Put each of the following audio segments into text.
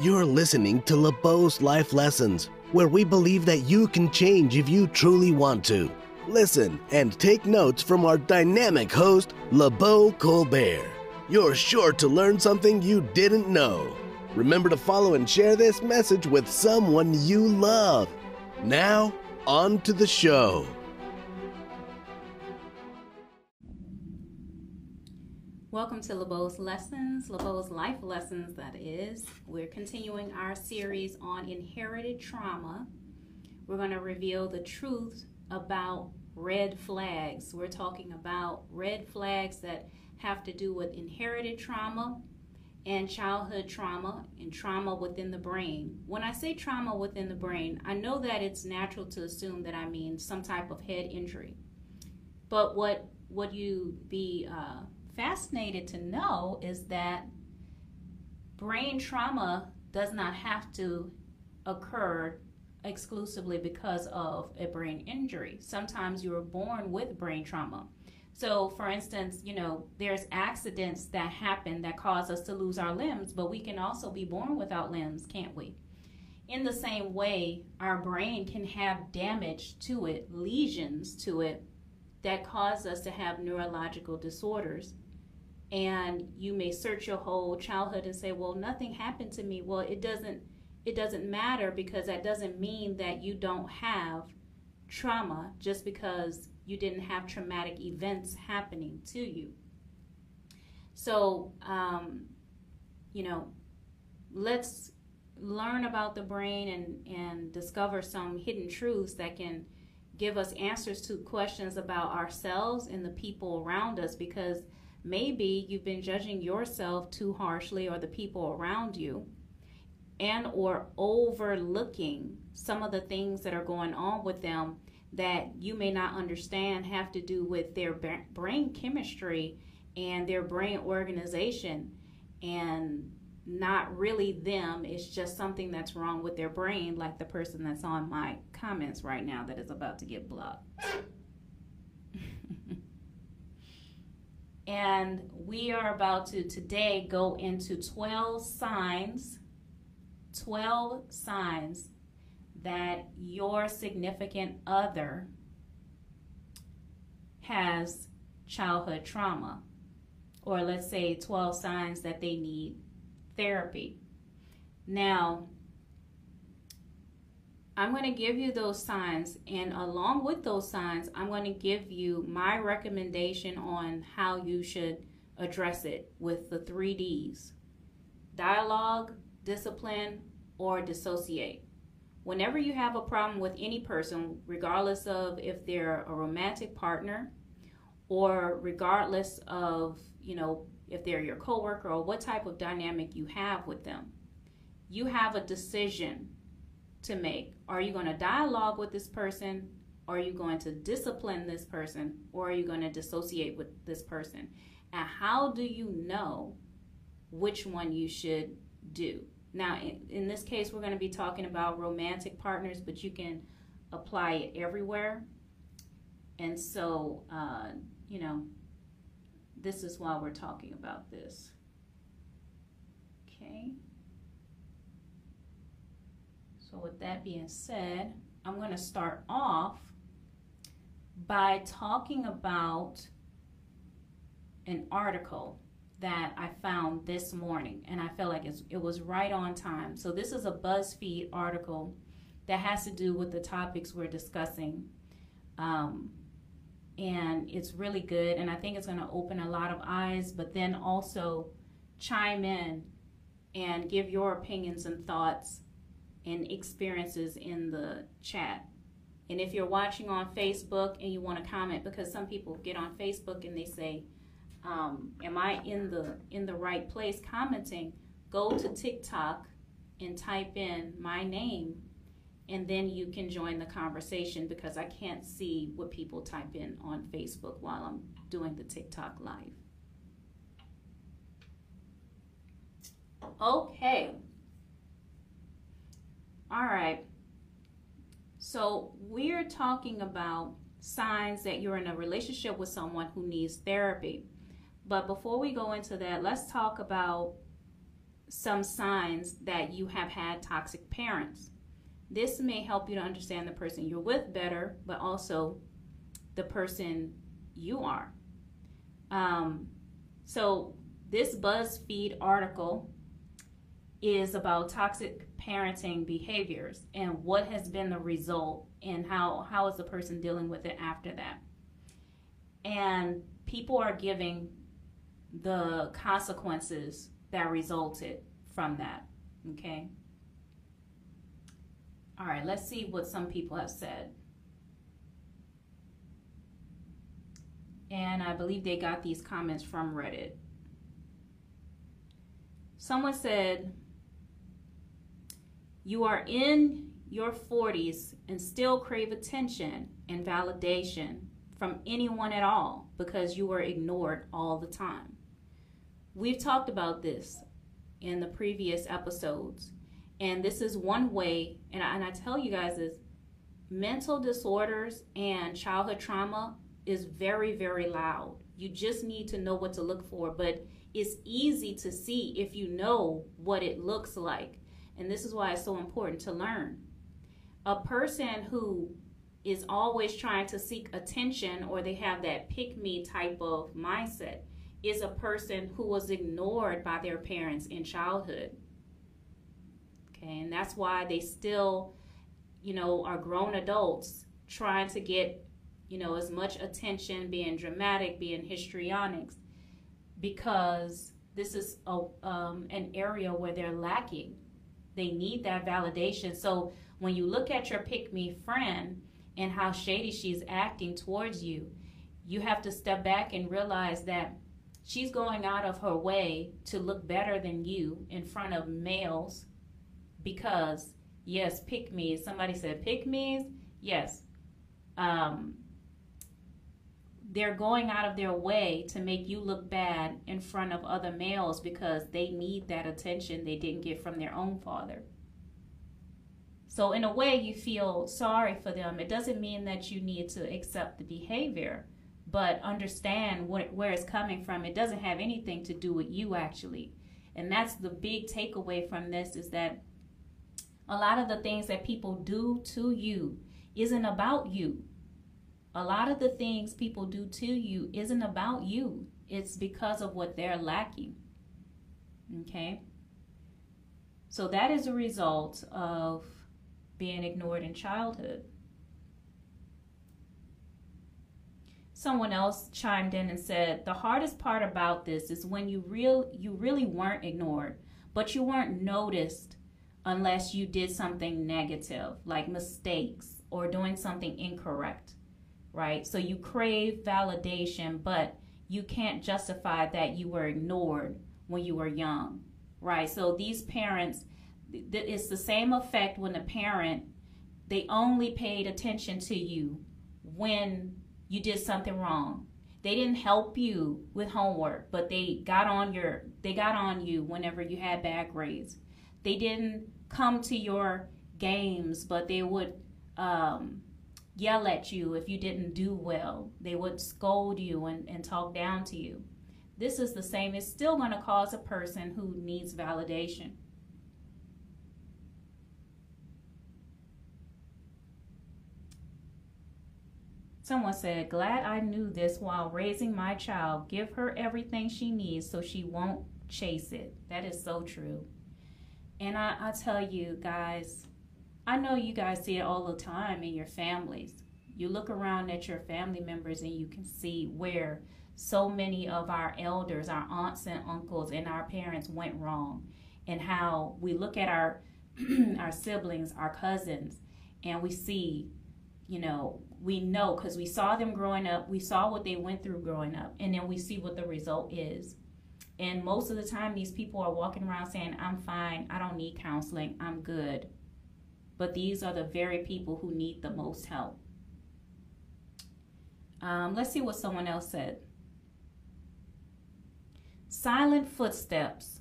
You're listening to LeBeau's Life Lessons, where we believe that you can change if you truly want to. Listen and take notes from our dynamic host, LeBeau Colbert. You're sure to learn something you didn't know. Remember to follow and share this message with someone you love. Now, on to the show. Welcome to LeBeau's Lessons, LeBeau's Life Lessons, that is. We're continuing our series on inherited trauma. We're going to reveal the truth about red flags. We're talking about red flags that have to do with inherited trauma and childhood trauma and trauma within the brain. When I say trauma within the brain, I know that it's natural to assume that I mean some type of head injury. But what would you be uh, fascinated to know is that brain trauma does not have to occur exclusively because of a brain injury. Sometimes you are born with brain trauma. So, for instance, you know, there's accidents that happen that cause us to lose our limbs, but we can also be born without limbs, can't we? In the same way, our brain can have damage to it, lesions to it, that cause us to have neurological disorders and you may search your whole childhood and say well nothing happened to me. Well it doesn't it doesn't matter because that doesn't mean that you don't have trauma just because you didn't have traumatic events happening to you. So um, you know let's learn about the brain and and discover some hidden truths that can give us answers to questions about ourselves and the people around us because maybe you've been judging yourself too harshly or the people around you and or overlooking some of the things that are going on with them that you may not understand have to do with their brain chemistry and their brain organization. And not really them it's just something that's wrong with their brain like the person that's on my comments right now that is about to get blocked And we are about to today go into 12 signs, 12 signs that your significant other has childhood trauma. Or let's say 12 signs that they need therapy. Now, I'm going to give you those signs, and along with those signs, I'm going to give you my recommendation on how you should address it with the three D's dialogue, discipline, or dissociate. Whenever you have a problem with any person, regardless of if they're a romantic partner or regardless of, you know, if they're your coworker or what type of dynamic you have with them, you have a decision to make. Are you going to dialogue with this person? Are you going to discipline this person? Or are you going to dissociate with this person? And how do you know which one you should do? Now, in, in this case, we're going to be talking about romantic partners, but you can apply it everywhere. And so, uh, you know, this is why we're talking about this. Okay. So with that being said, I'm going to start off by talking about an article that I found this morning, and I feel like it was right on time. So this is a BuzzFeed article that has to do with the topics we're discussing. Um, and it's really good, and I think it's going to open a lot of eyes, but then also chime in and give your opinions and thoughts and experiences in the chat. And if you're watching on Facebook and you want to comment, because some people get on Facebook and they say, um, "Am I in the in the right place commenting?" Go to TikTok and type in my name, and then you can join the conversation because I can't see what people type in on Facebook while I'm doing the TikTok live. Okay. All right. So we're talking about signs that you're in a relationship with someone who needs therapy. But before we go into that, let's talk about some signs that you have had toxic parents. This may help you to understand the person you're with better, but also the person you are. Um, so, this BuzzFeed article is about toxic parenting behaviors and what has been the result and how, how is the person dealing with it after that. And people are giving the consequences that resulted from that. Okay. All right, let's see what some people have said. And I believe they got these comments from Reddit. Someone said, You are in your 40s and still crave attention and validation from anyone at all because you were ignored all the time. We've talked about this in the previous episodes. And this is one way, and I, and I tell you guys is mental disorders and childhood trauma is very, very loud. You just need to know what to look for, but it's easy to see if you know what it looks like. And this is why it's so important to learn. A person who is always trying to seek attention or they have that pick me type of mindset is a person who was ignored by their parents in childhood. Okay, and that's why they still, you know, are grown adults trying to get, you know, as much attention, being dramatic, being histrionics, because this is a, um, an area where they're lacking. They need that validation. So when you look at your pick me friend and how shady she's acting towards you, you have to step back and realize that she's going out of her way to look better than you in front of males because yes pick me somebody said pick me's? Yes. Um, they're going out of their way to make you look bad in front of other males because they need that attention they didn't get from their own father so in a way you feel sorry for them it doesn't mean that you need to accept the behavior but understand what, where it's coming from. It doesn't have anything to do with you actually. And that's the big takeaway from this is that a lot of the things that people do to you isn't about you. A lot of the things people do to you isn't about you. It's because of what they're lacking. Okay? So that is a result of being ignored in childhood. someone else chimed in and said the hardest part about this is when you real you really weren't ignored but you weren't noticed unless you did something negative like mistakes or doing something incorrect right so you crave validation but you can't justify that you were ignored when you were young right so these parents it's the same effect when the parent they only paid attention to you when you did something wrong. They didn't help you with homework, but they got on your they got on you whenever you had bad grades. They didn't come to your games, but they would um, yell at you if you didn't do well. They would scold you and, and talk down to you. This is the same. It's still going to cause a person who needs validation. Someone said, Glad I knew this while raising my child. Give her everything she needs so she won't chase it. That is so true. And I, I tell you guys, I know you guys see it all the time in your families. You look around at your family members and you can see where so many of our elders, our aunts and uncles, and our parents went wrong, and how we look at our our siblings, our cousins, and we see, you know, we know because we saw them growing up, we saw what they went through growing up, and then we see what the result is. And most of the time, these people are walking around saying, I'm fine, I don't need counseling, I'm good. But these are the very people who need the most help. Um, let's see what someone else said. Silent footsteps.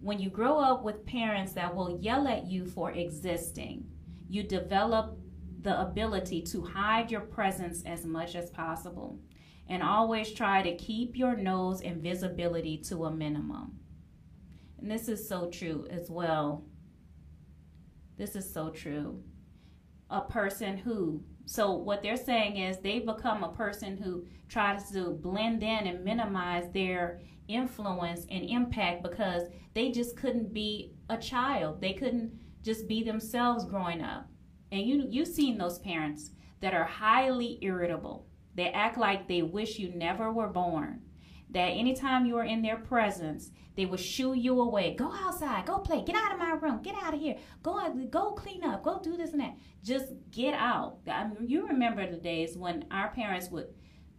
When you grow up with parents that will yell at you for existing, you develop the ability to hide your presence as much as possible and always try to keep your nose and visibility to a minimum. And this is so true as well. This is so true. A person who, so what they're saying is they become a person who tries to blend in and minimize their influence and impact because they just couldn't be a child. They couldn't just be themselves growing up. And you you've seen those parents that are highly irritable. They act like they wish you never were born. That anytime you are in their presence, they will shoo you away. Go outside, go play, get out of my room, get out of here, go go clean up, go do this and that. Just get out. I mean, you remember the days when our parents would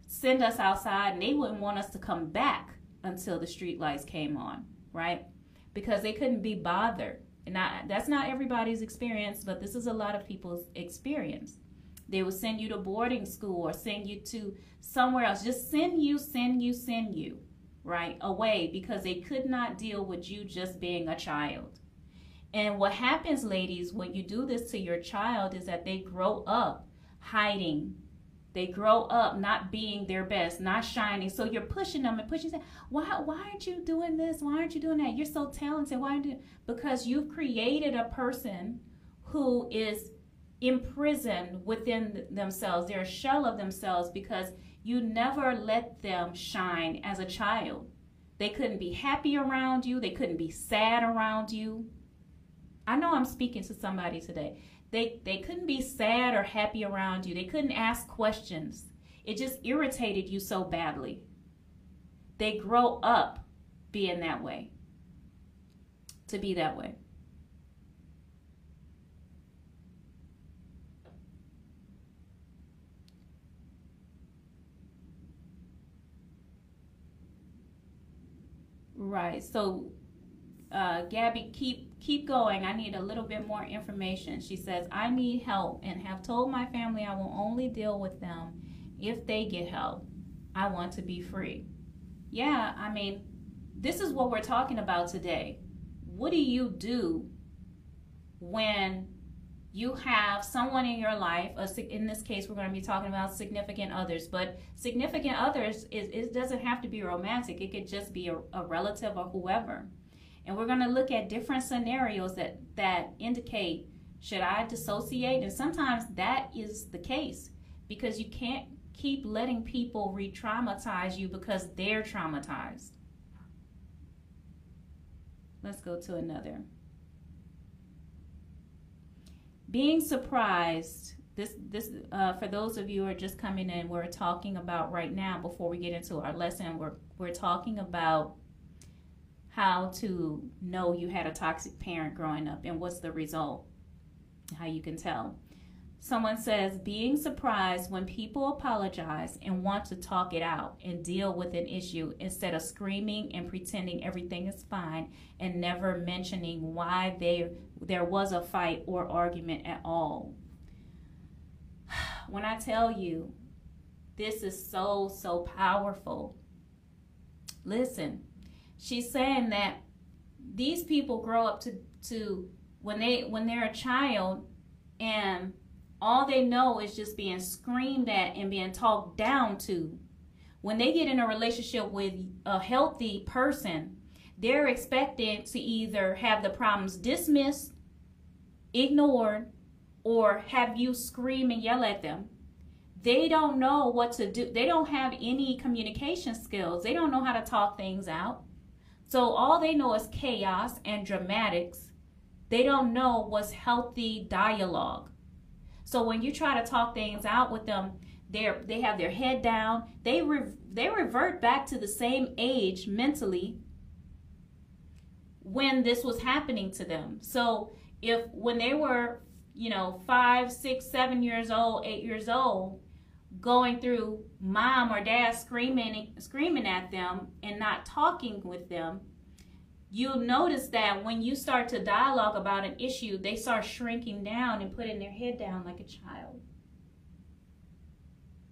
send us outside and they wouldn't want us to come back until the street lights came on, right? Because they couldn't be bothered. And I, that's not everybody's experience, but this is a lot of people's experience. They will send you to boarding school or send you to somewhere else. Just send you, send you, send you, right? Away because they could not deal with you just being a child. And what happens, ladies, when you do this to your child is that they grow up hiding. They grow up not being their best, not shining. So you're pushing them and pushing them. Why, why aren't you doing this? Why aren't you doing that? You're so talented. Why aren't you? Because you've created a person who is imprisoned within themselves. They're a shell of themselves because you never let them shine as a child. They couldn't be happy around you, they couldn't be sad around you. I know I'm speaking to somebody today. They they couldn't be sad or happy around you. They couldn't ask questions. It just irritated you so badly. They grow up being that way. To be that way. Right. So, uh, Gabby, keep keep going. I need a little bit more information. She says, I need help and have told my family I will only deal with them if they get help. I want to be free. Yeah, I mean, this is what we're talking about today. What do you do when you have someone in your life in this case we're going to be talking about significant others but significant others is it doesn't have to be romantic it could just be a, a relative or whoever. And we're going to look at different scenarios that that indicate should i dissociate? And sometimes that is the case because you can't keep letting people re-traumatize you because they're traumatized. Let's go to another being surprised this this uh, for those of you who are just coming in we're talking about right now before we get into our lesson we're we're talking about how to know you had a toxic parent growing up and what's the result how you can tell Someone says, being surprised when people apologize and want to talk it out and deal with an issue instead of screaming and pretending everything is fine and never mentioning why they, there was a fight or argument at all. When I tell you, this is so, so powerful. Listen, she's saying that these people grow up to, to when they when they're a child and all they know is just being screamed at and being talked down to. When they get in a relationship with a healthy person, they're expected to either have the problems dismissed, ignored, or have you scream and yell at them. They don't know what to do. They don't have any communication skills. They don't know how to talk things out. So all they know is chaos and dramatics. They don't know what's healthy dialogue. So when you try to talk things out with them, they're they have their head down. They re, they revert back to the same age mentally when this was happening to them. So if when they were you know five, six, seven years old, eight years old, going through mom or dad screaming screaming at them and not talking with them you'll notice that when you start to dialogue about an issue, they start shrinking down and putting their head down like a child.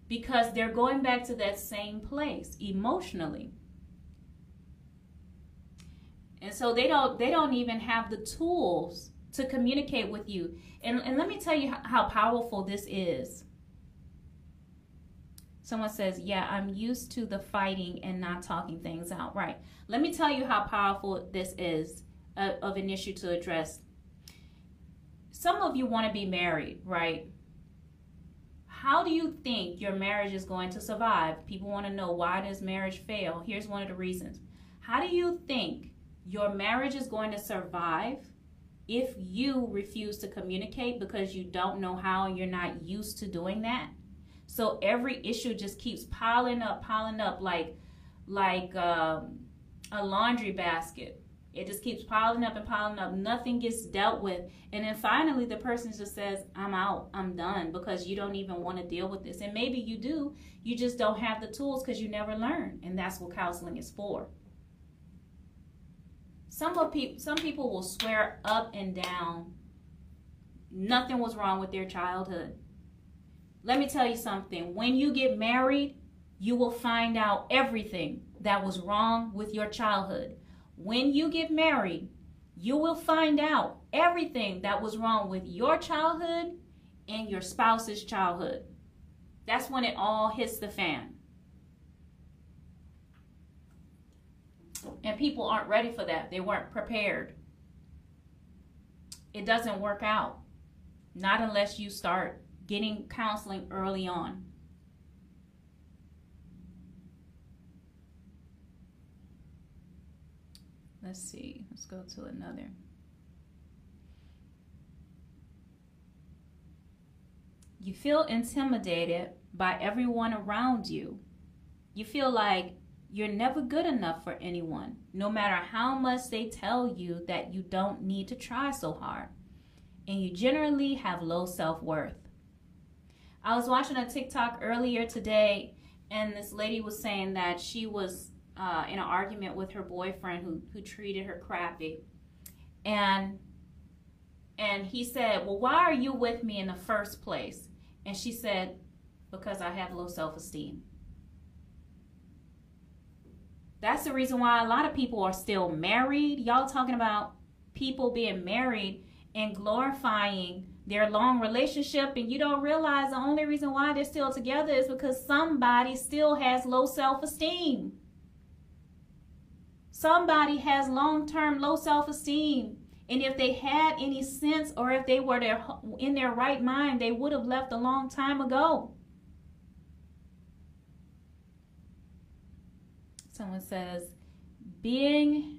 Because they're going back to that same place emotionally. And so they don't they don't even have the tools to communicate with you. And, and let me tell you how, how powerful this is. Someone says, Yeah, I'm used to the fighting and not talking things out. Right. Let me tell you how powerful this is uh, of an issue to address. Some of you want to be married, right? How do you think your marriage is going to survive? People want to know why does marriage fail? Here's one of the reasons. How do you think your marriage is going to survive if you refuse to communicate because you don't know how and you're not used to doing that? So every issue just keeps piling up, piling up like like um, a laundry basket. It just keeps piling up and piling up. Nothing gets dealt with. And then finally, the person just says, I'm out, I'm done, because you don't even want to deal with this. And maybe you do, you just don't have the tools because you never learn. And that's what counseling is for. Some, of pe- some people will swear up and down nothing was wrong with their childhood. Let me tell you something. When you get married, you will find out everything that was wrong with your childhood when you get married, you will find out everything that was wrong with your childhood and your spouse's childhood. That's when it all hits the fan. And people aren't ready for that. They weren't prepared. It doesn't work out. Not unless you start getting counseling early on. Let's see. Let's go to another. You feel intimidated by everyone around you. You feel like you're never good enough for anyone, no matter how much they tell you that you don't need to try so hard. And you generally have low self worth. I was watching a TikTok earlier today, and this lady was saying that she was uh, in an argument with her boyfriend who, who treated her crappy. And and he said, Well, why are you with me in the first place? And she said, Because I have low self esteem. That's the reason why a lot of people are still married. Y'all talking about people being married and glorifying their long relationship, and you don't realize the only reason why they're still together is because somebody still has low self esteem somebody has long-term low self-esteem and if they had any sense or if they were there in their right mind they would have left a long time ago. Someone says being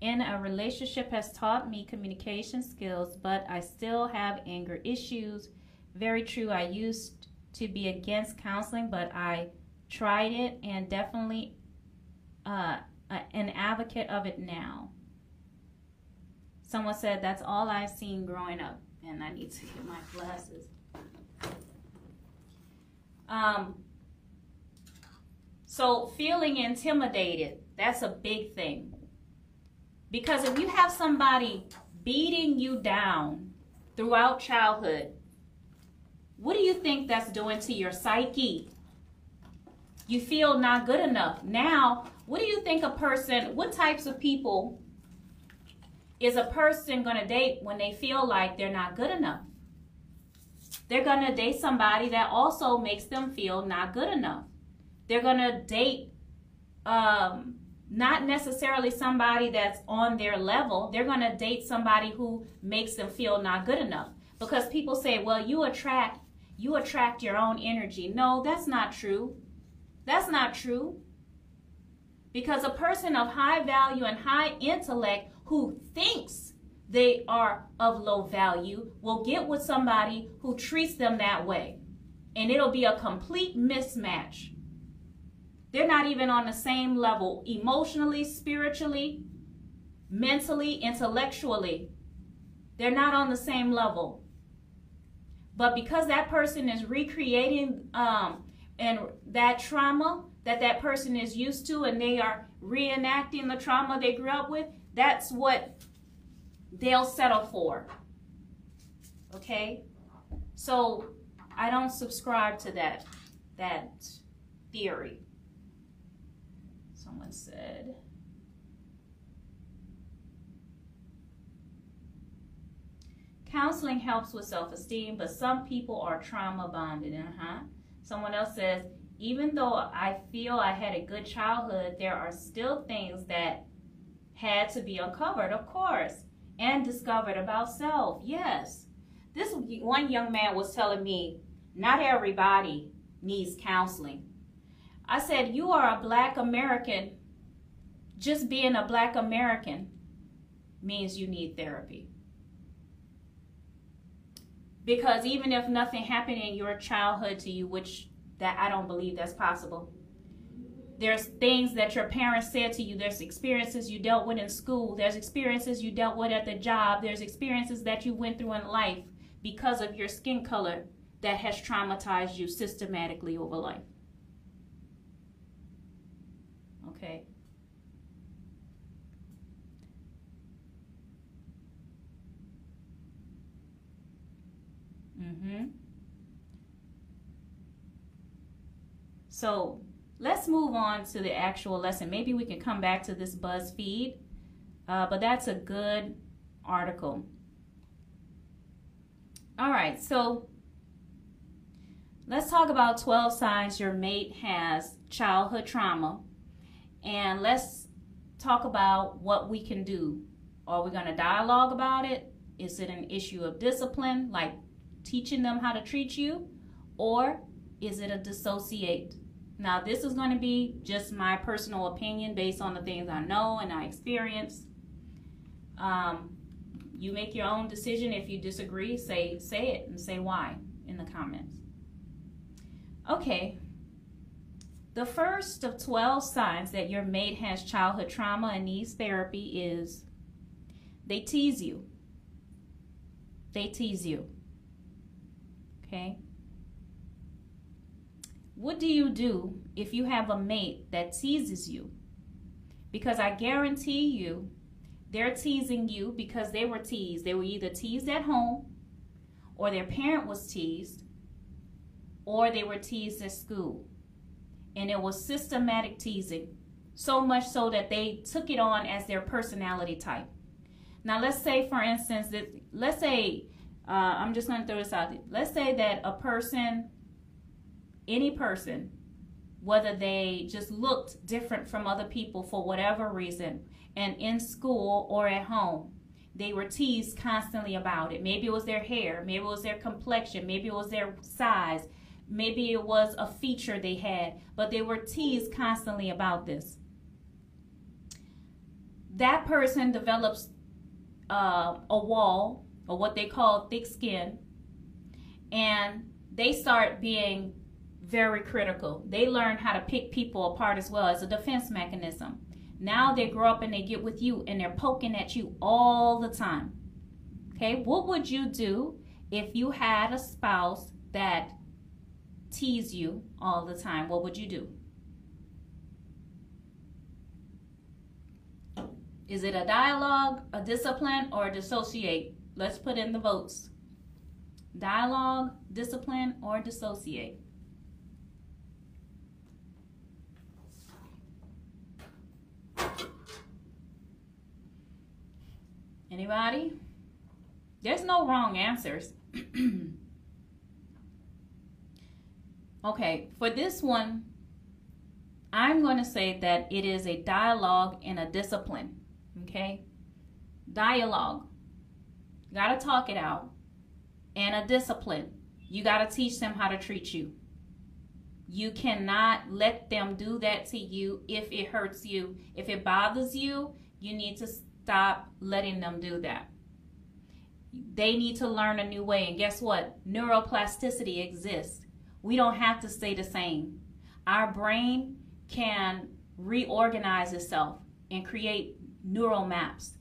in a relationship has taught me communication skills but i still have anger issues very true i used to be against counseling but i tried it and definitely uh, an advocate of it now. Someone said, That's all I've seen growing up, and I need to get my glasses. Um, so, feeling intimidated, that's a big thing. Because if you have somebody beating you down throughout childhood, what do you think that's doing to your psyche? You feel not good enough. Now, what do you think a person, what types of people is a person going to date when they feel like they're not good enough? They're going to date somebody that also makes them feel not good enough. They're going to date um, not necessarily somebody that's on their level. They're going to date somebody who makes them feel not good enough. Because people say, well, you attract you attract your own energy. No, that's not true. That's not true. Because a person of high value and high intellect who thinks they are of low value will get with somebody who treats them that way. And it'll be a complete mismatch. They're not even on the same level emotionally, spiritually, mentally, intellectually. They're not on the same level. But because that person is recreating um, and that trauma that that person is used to and they are reenacting the trauma they grew up with, that's what they'll settle for. Okay? So I don't subscribe to that that theory. Said Counseling helps with self-esteem, but some people are trauma bonded. Uh-huh. Someone else says, even though I feel I had a good childhood, there are still things that had to be uncovered, of course, and discovered about self. Yes. This one young man was telling me, not everybody needs counseling. I said, You are a black American. Just being a black American means you need therapy. Because even if nothing happened in your childhood to you, which that I don't believe that's possible, there's things that your parents said to you, there's experiences you dealt with in school, there's experiences you dealt with at the job, there's experiences that you went through in life because of your skin color that has traumatized you systematically over life. Okay. Mm-hmm. So let's move on to the actual lesson. Maybe we can come back to this BuzzFeed, uh, but that's a good article. All right, so let's talk about 12 signs your mate has childhood trauma. And let's talk about what we can do. Are we going to dialogue about it? Is it an issue of discipline, like teaching them how to treat you? Or is it a dissociate? Now, this is going to be just my personal opinion based on the things I know and I experience. Um, you make your own decision. If you disagree, say say it and say why in the comments. Okay. The first of 12 signs that your mate has childhood trauma and needs therapy is they tease you. They tease you. Okay? What do you do if you have a mate that teases you? Because I guarantee you, they're teasing you because they were teased. They were either teased at home, or their parent was teased, or they were teased at school. And it was systematic teasing, so much so that they took it on as their personality type. Now, let's say, for instance, that let's say, uh, I'm just going to throw this out. Let's say that a person any person, whether they just looked different from other people for whatever reason, and in school or at home, they were teased constantly about it. Maybe it was their hair, maybe it was their complexion, maybe it was their size, maybe it was a feature they had, but they were teased constantly about this. That person develops uh, a wall, or what they call thick skin, and they start being very critical. They learn how to pick people apart as well as a defense mechanism. Now they grow up and they get with you and they're poking at you all the time. Okay, what would you do if you had a spouse that tease you all the time? What would you do? Is it a dialogue, a discipline, or a dissociate? Let's put in the votes. Dialogue, discipline, or dissociate. Anybody? There's no wrong answers. okay, for this one, I'm going to say that it is a dialogue and a discipline. Okay? Dialogue. You got to talk it out. And a discipline. You got to teach them how to treat you. You cannot let them do that to you if it hurts you. If it bothers you, you need to stop letting them do that. They need to learn a new way. And guess what? Neuroplasticity exists. We don't have to stay the same. Our brain can reorganize itself and create neural maps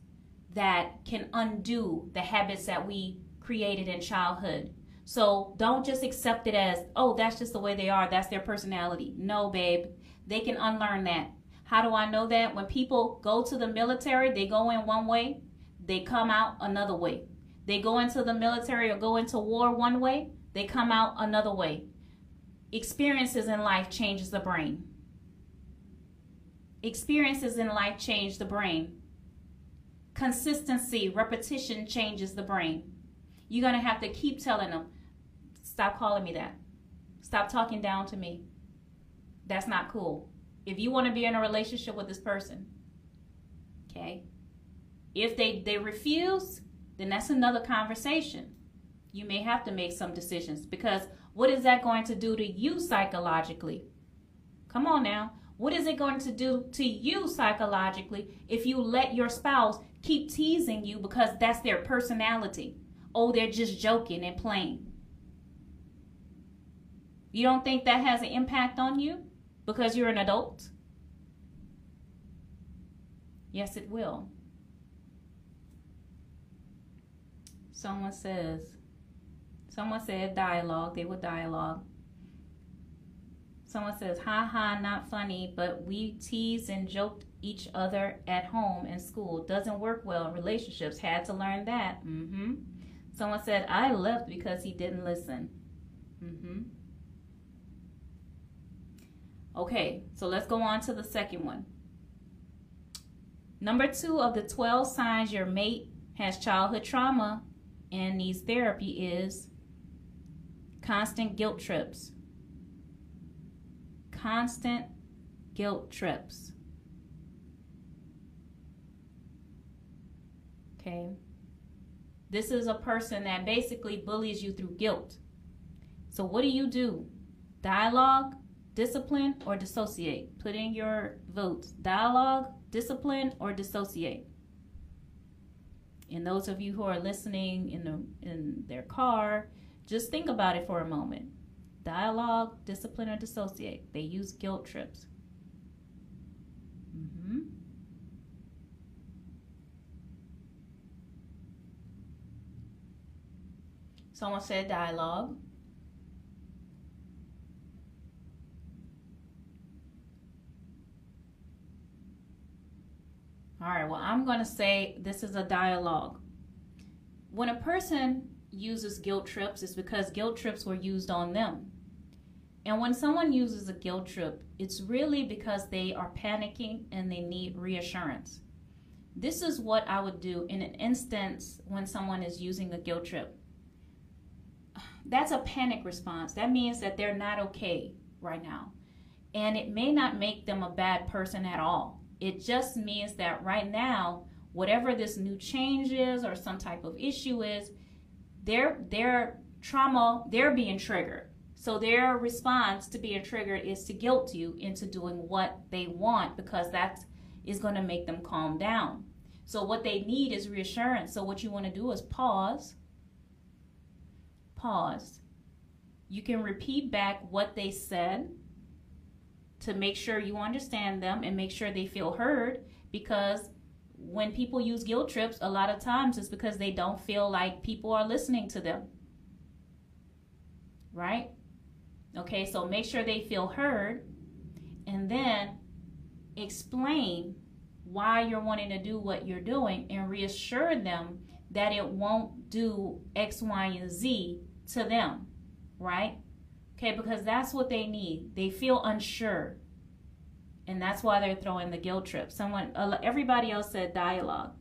that can undo the habits that we created in childhood. So don't just accept it as, oh, that's just the way they are. That's their personality. No, babe. They can unlearn that. How do I know that? When people go to the military, they go in one way, they come out another way. They go into the military or go into war one way, they come out another way. Experiences in life changes the brain. Experiences in life change the brain. Consistency, repetition changes the brain. You're going to have to keep telling them, stop calling me that. Stop talking down to me. That's not cool. If you want to be in a relationship with this person, okay? If they they refuse, then that's another conversation. You may have to make some decisions because what is that going to do to you psychologically? Come on now. What is it going to do to you psychologically if you let your spouse keep teasing you because that's their personality? Oh, they're just joking and playing. You don't think that has an impact on you because you're an adult? Yes, it will. Someone says, someone said dialogue, they would dialogue. Someone says, ha ha, not funny, but we teased and joked each other at home and school. Doesn't work well in relationships. Had to learn that. Mm-hmm. Someone said, I left because he didn't listen. Mm-hmm. Okay, so let's go on to the second one. Number two of the 12 signs your mate has childhood trauma and needs therapy is constant guilt trips. Constant guilt trips. Okay. This is a person that basically bullies you through guilt. So, what do you do? Dialogue, discipline, or dissociate? Put in your votes. Dialogue, discipline, or dissociate. And those of you who are listening in the in their car, just think about it for a moment. Dialogue, discipline, or dissociate. They use guilt trips. Mm-hmm. Someone said dialogue. All right, well, I'm going to say this is a dialogue. When a person uses guilt trips, it's because guilt trips were used on them. And when someone uses a guilt trip, it's really because they are panicking and they need reassurance. This is what I would do in an instance when someone is using a guilt trip. That's a panic response. That means that they're not okay right now. And it may not make them a bad person at all it just means that right now, whatever this new change is or some type of issue is, their their trauma, they're being triggered. So their response to being triggered is to guilt you into doing what they want because that is going to make them calm down. So what they need is reassurance. So what you want to do is pause. Pause. You can repeat back what they said to make sure you understand them and make sure they feel heard because when people use guilt trips, a lot of times it's because they don't feel like people are listening to them. Right? Okay, so make sure they feel heard and then explain why you're wanting to do what you're doing and reassure them that it won't do X, Y, and Z to them. Right? Okay, because that's what they need. They feel unsure. And that's why they're throwing the guilt trip. Someone, everybody else said dialogue.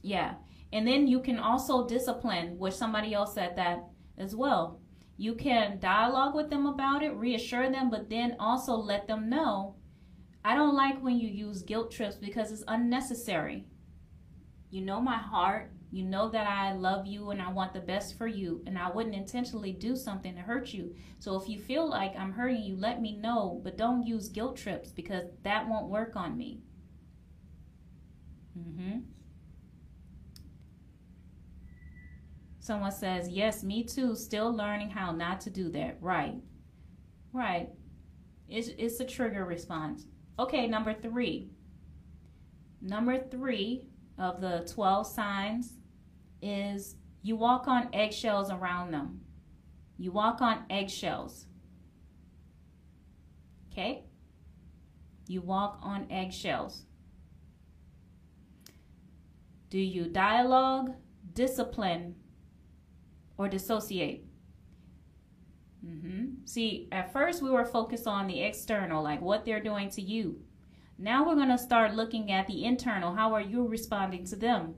Yeah. And then you can also discipline, which somebody else said that as well. You can dialogue with them about it, reassure them, but then also let them know I don't like when you use guilt trips because it's unnecessary. You know my heart. You know that I love you and I want the best for you, and I wouldn't intentionally do something to hurt you. So if you feel like I'm hurting you, let me know, but don't use guilt trips because that won't work on me. Mm-hmm. Someone says, Yes, me too, still learning how not to do that. Right. Right. It's, it's a trigger response. Okay, number three. Number three of the 12 signs is you walk on eggshells around them. You walk on eggshells. Okay? You walk on eggshells. Do you dialogue, discipline, or dissociate? Mm-hmm. See, at first we were focused on the external, like what they're doing to you. Now we're going to start looking at the internal. How are you responding to them?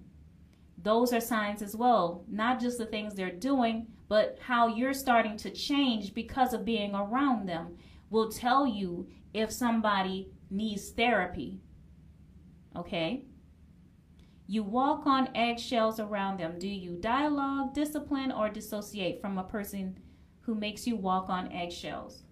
those are signs as well. Not just the things they're doing, but how you're starting to change because of being around them. will tell you if somebody needs therapy. Okay? You walk on eggshells around them. Do you dialogue, discipline, or dissociate from a person who makes you walk on eggshells?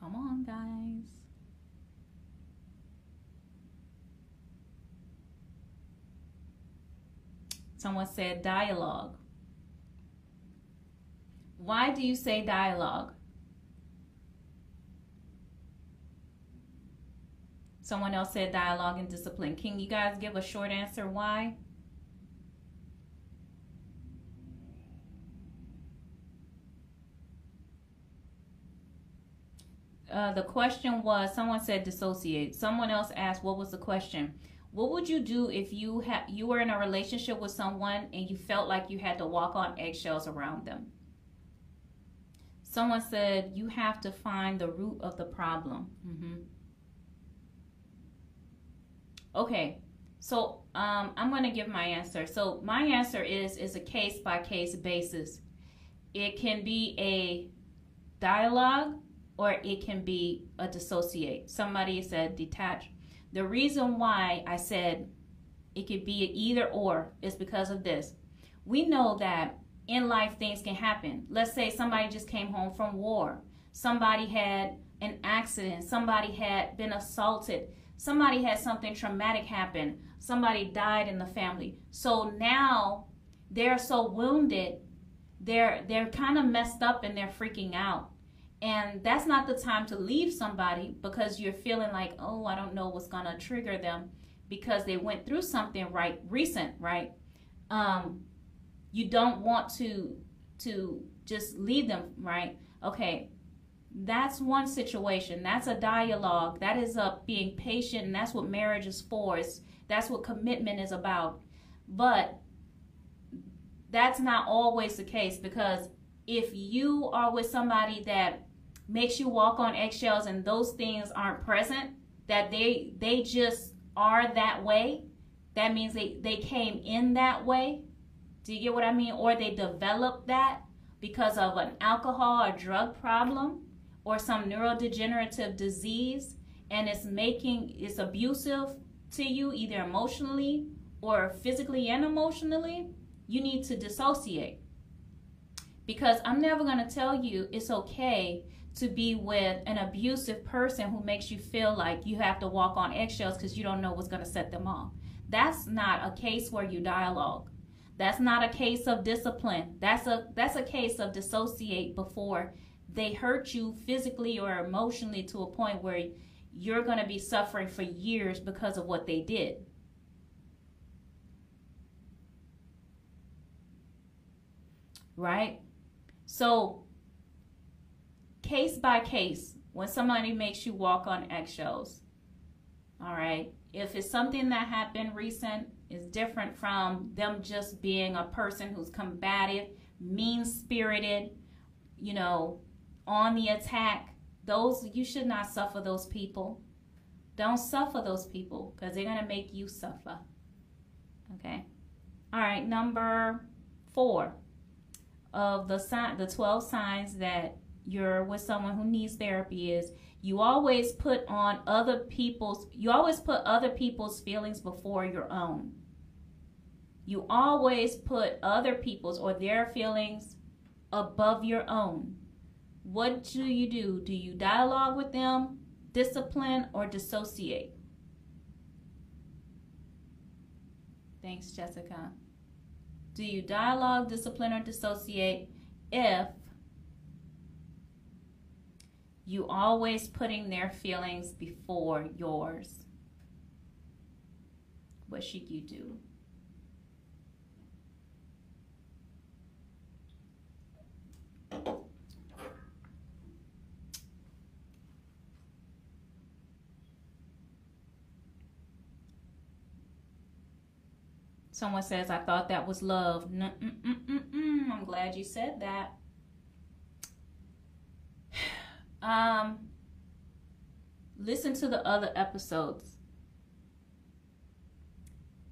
Come on, guys. Someone said dialogue. Why do you say dialogue? Someone else said dialogue and discipline. Can you guys give a short answer why? Uh, the question was someone said dissociate. Someone else asked what was the question? What would you do if you had you were in a relationship with someone and you felt like you had to walk on eggshells around them? Someone said you have to find the root of the problem. Mm-hmm. Okay, so um, I'm going to give my answer. So my answer is is a case by case basis. It can be a dialogue or it can be a dissociate. Somebody said detach. The reason why I said it could be either or is because of this. We know that in life things can happen. Let's say somebody just came home from war. Somebody had an accident. Somebody had been assaulted. Somebody had something traumatic happen. Somebody died in the family. So now they're so wounded, they're they're kind of messed up and they're freaking out. And that's not the time to leave somebody because you're feeling like, oh, I don't know what's gonna trigger them because they went through something right recent, right? Um, you don't want to to just leave them, right? Okay, that's one situation. That's a dialogue. That is a being patient, and that's what marriage is for. It's, that's what commitment is about. But that's not always the case because if you are with somebody that makes you walk on eggshells and those things aren't present that they they just are that way that means they they came in that way do you get what i mean or they develop that because of an alcohol or drug problem or some neurodegenerative disease and it's making it's abusive to you either emotionally or physically and emotionally you need to dissociate because i'm never going to tell you it's okay to be with an abusive person who makes you feel like you have to walk on eggshells because you don't know what's going to set them off. That's not a case where you dialogue. That's not a case of discipline. That's a that's a case of dissociate before they hurt you physically or emotionally to a point where you're going to be suffering for years because of what they did. Right? So case by case when somebody makes you walk on eggshells. All right. If it's something that happened recent, is different from them just being a person who's combative, mean spirited, you know, on the attack. Those you should not suffer those people. Don't suffer those people because they're gonna make you suffer. Okay. All right. Number four of the sign, the twelve signs that you're with someone who needs therapy is you always put on other people's you always put other people's feelings before your own. You always put other people's or their feelings above your own. What do you do? Do you dialogue with them discipline or dissociate? Thanks jessica. Do you dialogue discipline or dissociate if you always putting their feelings before yours. What should you do? Someone says, I thought that was love. Mm-mm-mm-mm-mm. I'm glad you said that. Um, listen to the other episodes.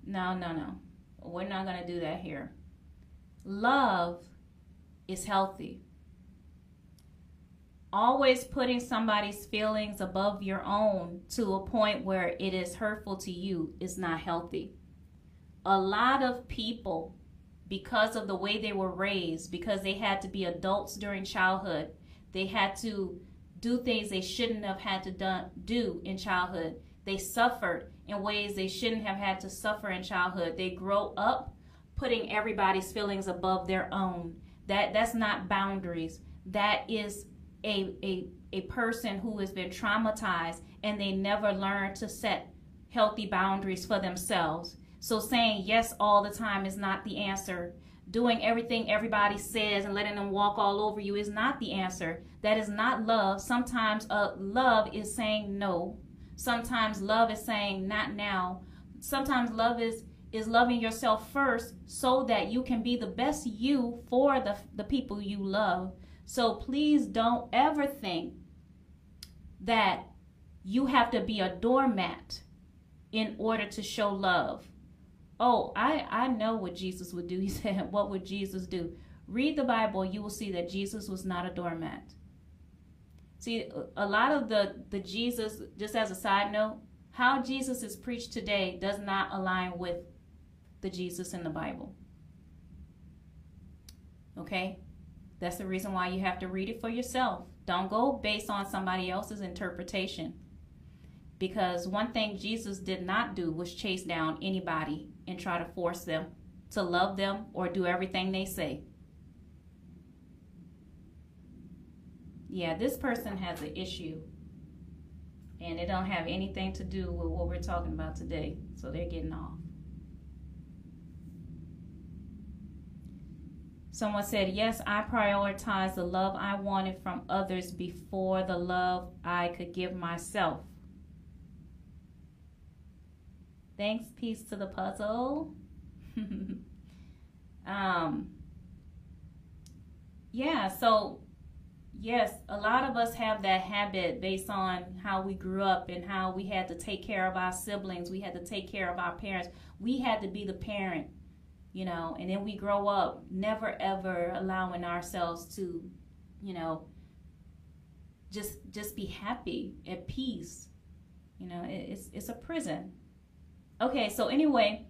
no, no, no. We're not going to do that here. Love is healthy. Always putting somebody's feelings above your own to a point where it is hurtful to you is not healthy. A lot of people, because of the way they were raised, because they had to be adults during childhood, they had to do things they shouldn't have had to done, do in childhood. They suffered in ways they shouldn't have had to suffer in childhood. They grow up putting everybody's feelings above their own. That that's not boundaries. That is a a a person who has been traumatized and they never learn to set healthy boundaries for themselves. So saying yes all the time is not the answer. Doing everything everybody says and letting them walk all over you is not the answer. That is not love. Sometimes uh, love is saying no. Sometimes love is saying not now. Sometimes love is is loving yourself first so that you can be the best you for the, the people you love. So please don't ever think that you have to be a doormat in order to show love. Oh, I, I know what Jesus would do. He said, What would Jesus do? Read the Bible, you will see that Jesus was not a doormat. See, a lot of the, the Jesus, just as a side note, how Jesus is preached today does not align with the Jesus in the Bible. Okay? That's the reason why you have to read it for yourself. Don't go based on somebody else's interpretation. Because one thing Jesus did not do was chase down anybody and try to force them to love them or do everything they say. Yeah, this person has an issue and it don't have anything to do with what we're talking about today. So they're getting off. Someone said, Yes, I prioritize the love I wanted from others before the love I could give myself. Thanks, piece to the puzzle. um, yeah, so yes, a lot of us have that habit based on how we grew up and how we had to take care of our siblings, we had to take care of our parents. We had to be the parent you know, and then we grow up never ever allowing ourselves to, you know, just just be happy at peace. You know, it's it's a prison. Okay, so anyway,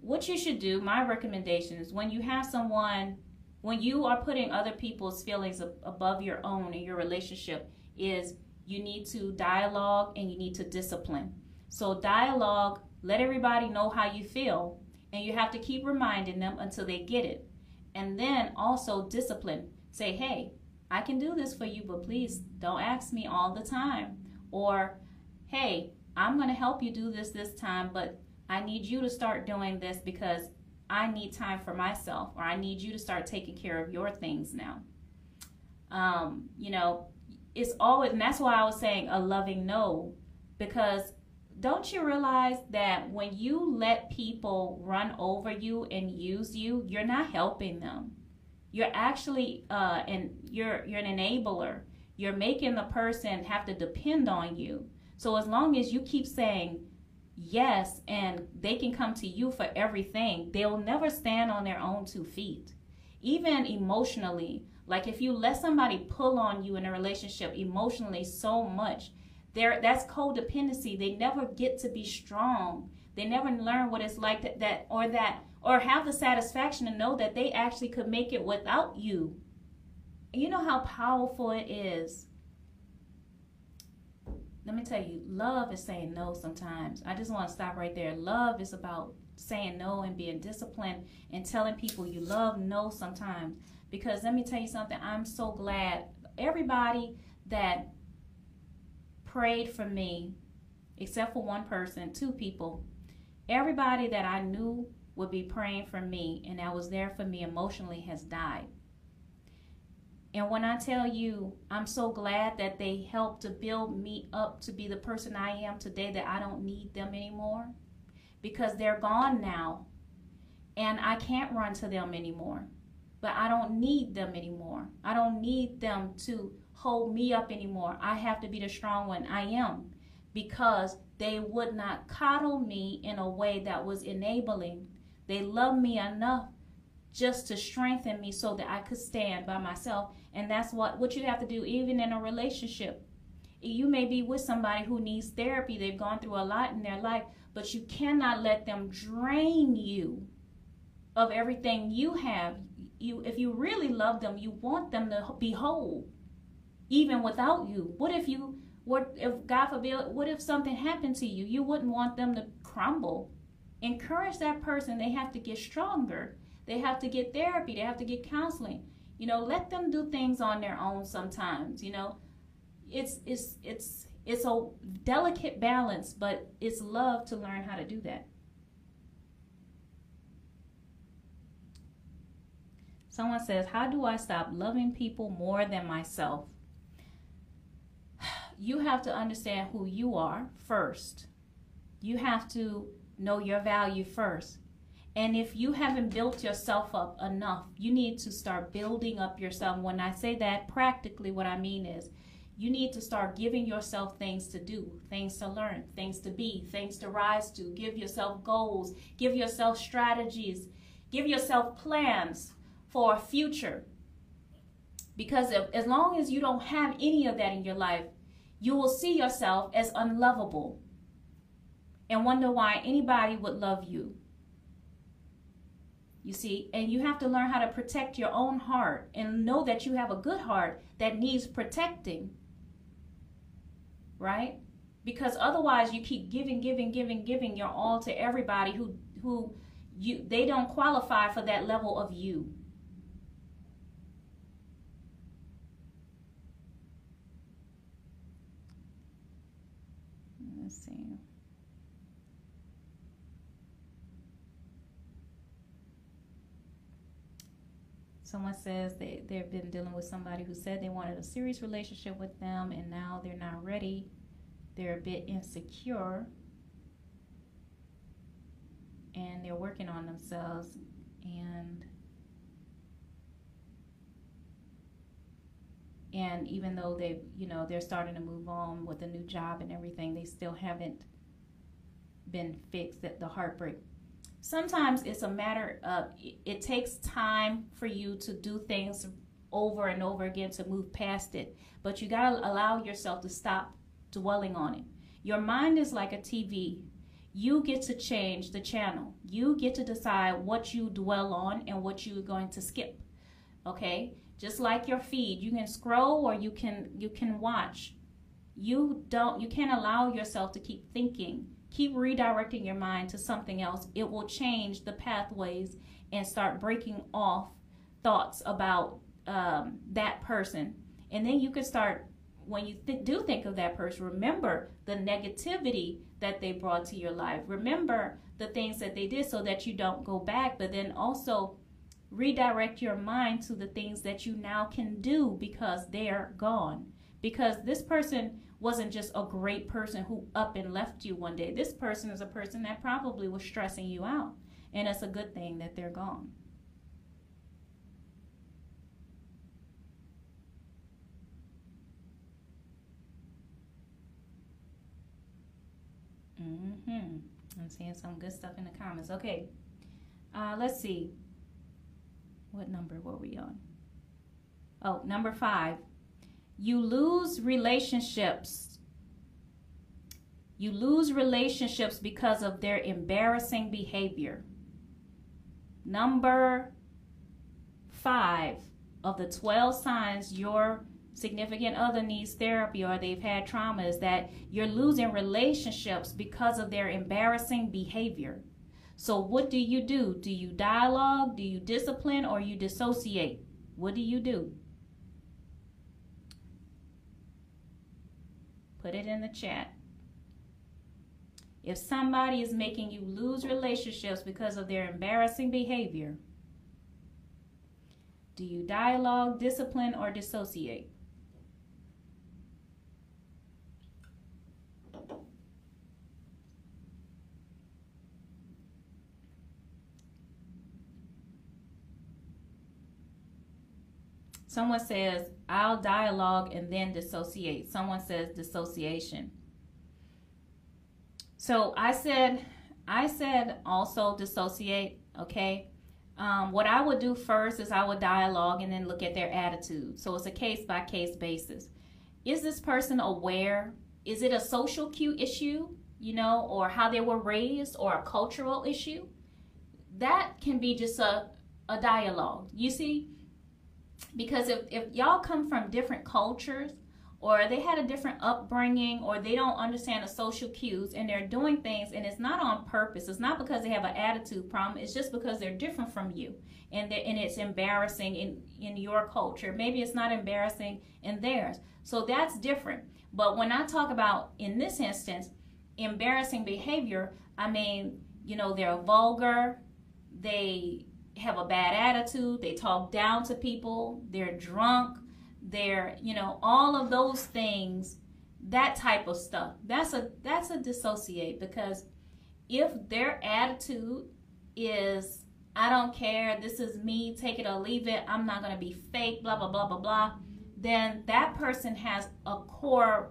what you should do, my recommendation is when you have someone, when you are putting other people's feelings above your own in your relationship, is you need to dialogue and you need to discipline. So dialogue, let everybody know how you feel and you have to keep reminding them until they get it. And then also discipline. Say, hey, I can do this for you, but please don't ask me all the time. Or, hey, I'm going to help you do this this time, but I need you to start doing this because I need time for myself, or I need you to start taking care of your things now. Um, you know, it's always, and that's why I was saying a loving no, because don't you realize that when you let people run over you and use you, you're not helping them. You're actually uh, and you're you're an enabler. You're making the person have to depend on you. So as long as you keep saying yes and they can come to you for everything, they'll never stand on their own two feet. Even emotionally, like if you let somebody pull on you in a relationship emotionally so much there, that's codependency. They never get to be strong. They never learn what it's like that, that or that or have the satisfaction to know that they actually could make it without you. You know how powerful it is. Let me tell you, love is saying no sometimes. I just want to stop right there. Love is about saying no and being disciplined and telling people you love no sometimes. Because let me tell you something, I'm so glad everybody that prayed for me, except for one person, two people. Everybody that I knew would be praying for me and that was there for me emotionally has died. And when I tell you, I'm so glad that they helped to build me up to be the person I am today, that I don't need them anymore because they're gone now. And I can't run to them anymore. But I don't need them anymore. I don't need them to hold me up anymore. I have to be the strong one. I am. because they would not coddle me in a way that was enabling. They loved me enough just to strengthen me so that I could stand by myself. And that's what, what you have to do, even in a relationship. You may be with somebody who needs therapy, they've gone through a lot in their life, but you cannot let them drain you of everything you have. You, if you really love them, you want them to be whole, even without you. What if you, what if God forbid, what if something happened to you? You wouldn't want them to crumble. Encourage that person. They have to get stronger. They have to get therapy. They have to get counseling. You know, let them do things on their own sometimes. You know, it's it's it's it's a delicate balance, but it's love to learn how to do that. Someone says, How do I stop loving people more than myself? You have to understand who you are first. You have to know your value first. And if you haven't built yourself up enough, you need to start building up yourself. When I say that, practically, what I mean is you need to start giving yourself things to do, things to learn, things to be, things to rise to. Give yourself goals, give yourself strategies, give yourself plans for a future. Because if, as long as you don't have any of that in your life, you will see yourself as unlovable and wonder why anybody would love you. You see, and you have to learn how to protect your own heart and know that you have a good heart that needs protecting. Right? Because otherwise you keep giving, giving, giving, giving your all to everybody who who you they don't qualify for that level of you. Let's see. Someone says they, they've been dealing with somebody who said they wanted a serious relationship with them and now they're not ready. They're a bit insecure and they're working on themselves and and even though they you know they're starting to move on with a new job and everything they still haven't been fixed at the heartbreak sometimes it's a matter of it takes time for you to do things over and over again to move past it. But you got to allow yourself to stop dwelling on it. Your mind is like a TV. You get to change the channel. You get to decide what you dwell on and what you're going to skip. Okay? Just like your feed, you can scroll or you can you can watch. You don't you can't allow yourself to keep thinking keep redirecting your mind to something else, it will change the pathways and start breaking off thoughts about um, that person. And then you can start, when you th- do think of that person, remember the negativity that they brought to your life. Remember the things that they did so that you don't go back, but then also redirect your mind to the things that you now can do because they're gone. Because this person wasn't just a great person who up and left you one day. This person is a person that probably was stressing you out. And it's a good thing that they're gone. Mm-hmm. I'm seeing some good stuff in the comments. Okay. Uh, let's see. What number were we on? Oh, number five. You lose relationships. You lose relationships because of their embarrassing behavior. Number five of the 12 signs your significant other needs therapy or they've had trauma is that you're losing relationships because of their embarrassing behavior. So, what do you do? Do you dialogue? Do you discipline? Or you dissociate? What do you do? Put it in the chat. If somebody is making you lose relationships because of their embarrassing behavior, do you dialogue, discipline, or dissociate? Someone says, I'll dialogue and then dissociate. Someone says dissociation. So I said, I said also dissociate. Okay. Um, what I would do first is I would dialogue and then look at their attitude. So it's a case by case basis. Is this person aware? Is it a social cue issue, you know, or how they were raised or a cultural issue? That can be just a, a dialogue. You see, because if, if y'all come from different cultures or they had a different upbringing or they don't understand the social cues and they're doing things and it's not on purpose it's not because they have an attitude problem it's just because they're different from you. And and it's embarrassing in in your culture. Maybe it's not embarrassing in theirs. So that's different. But when i talk about in this instance embarrassing behavior i mean you know they're vulgar they have a bad attitude, they talk down to people, they're drunk, they're, you know, all of those things, that type of stuff. That's a that's a dissociate because if their attitude is I don't care, this is me, take it or leave it, I'm not to be fake, blah blah blah blah blah, then that person has a core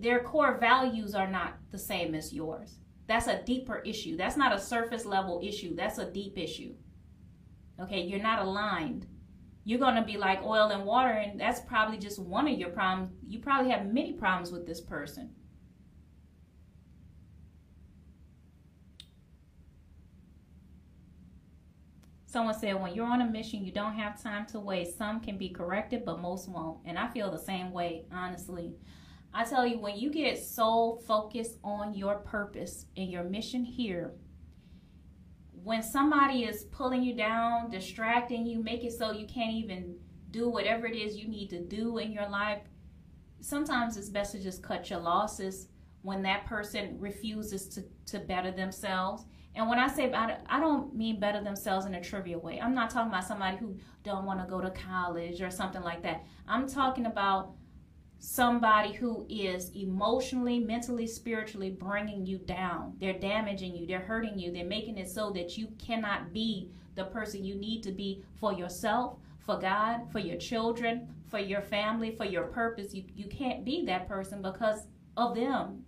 their core values are not the same as yours. That's a deeper issue. That's not a surface level issue. That's a deep issue. Okay, you're not aligned. You're going to be like oil and water, and that's probably just one of your problems. You probably have many problems with this person. Someone said, when you're on a mission, you don't have time to waste. Some can be corrected, but most won't. And I feel the same way, honestly. I tell you, when you get so focused on your purpose and your mission here, when somebody is pulling you down, distracting you, make it so you can't even do whatever it is you need to do in your life, sometimes it's best to just cut your losses when that person refuses to, to better themselves. And when I say I don't mean better themselves in a trivial way. I'm not talking about somebody who don't want to go to college or something like that. I'm talking about somebody who is emotionally, mentally, spiritually bringing you down. They're damaging you, they're hurting you, they're making it so that you cannot be the person you need to be for yourself, for God, for your children, for your family, for your purpose. You, you can't be that person because of them.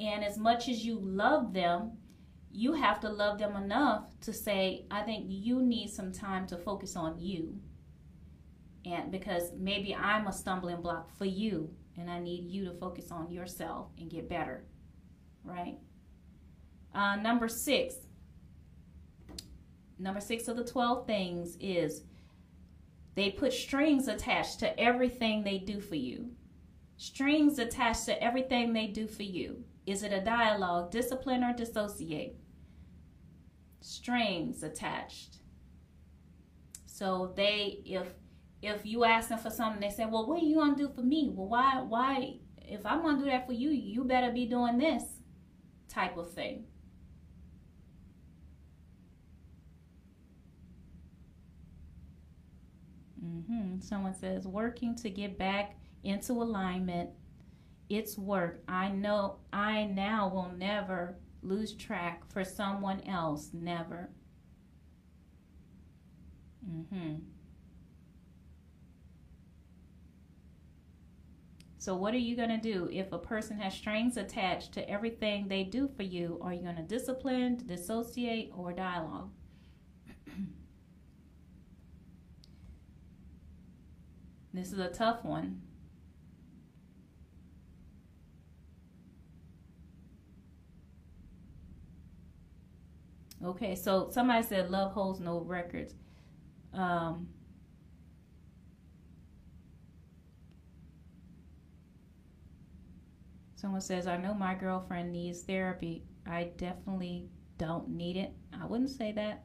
And as much as you love them, you have to love them enough to say, I think you need some time to focus on you and because maybe I'm a stumbling block for you and I need you to focus on yourself and get better, right? Uh, number six, number six of the 12 things is they put strings attached to everything they do for you. Strings attached to everything they do for you. Is it a dialogue, discipline, or dissociate? Strings attached. So they, if if you ask them for something, they say, "Well, what are you gonna do for me?" Well, why, why? If I'm gonna do that for you, you better be doing this type of thing. Mm-hmm. Someone says, working to get back into alignment. It's work. I know I now will never lose track for someone else. Never. Mm-hmm. So, what are you going to do if a person has strings attached to everything they do for you? Are you going to discipline, dissociate, or dialogue? this is a tough one. Okay, so somebody said love holds no records. Um, Someone says, I know my girlfriend needs therapy. I definitely don't need it. I wouldn't say that.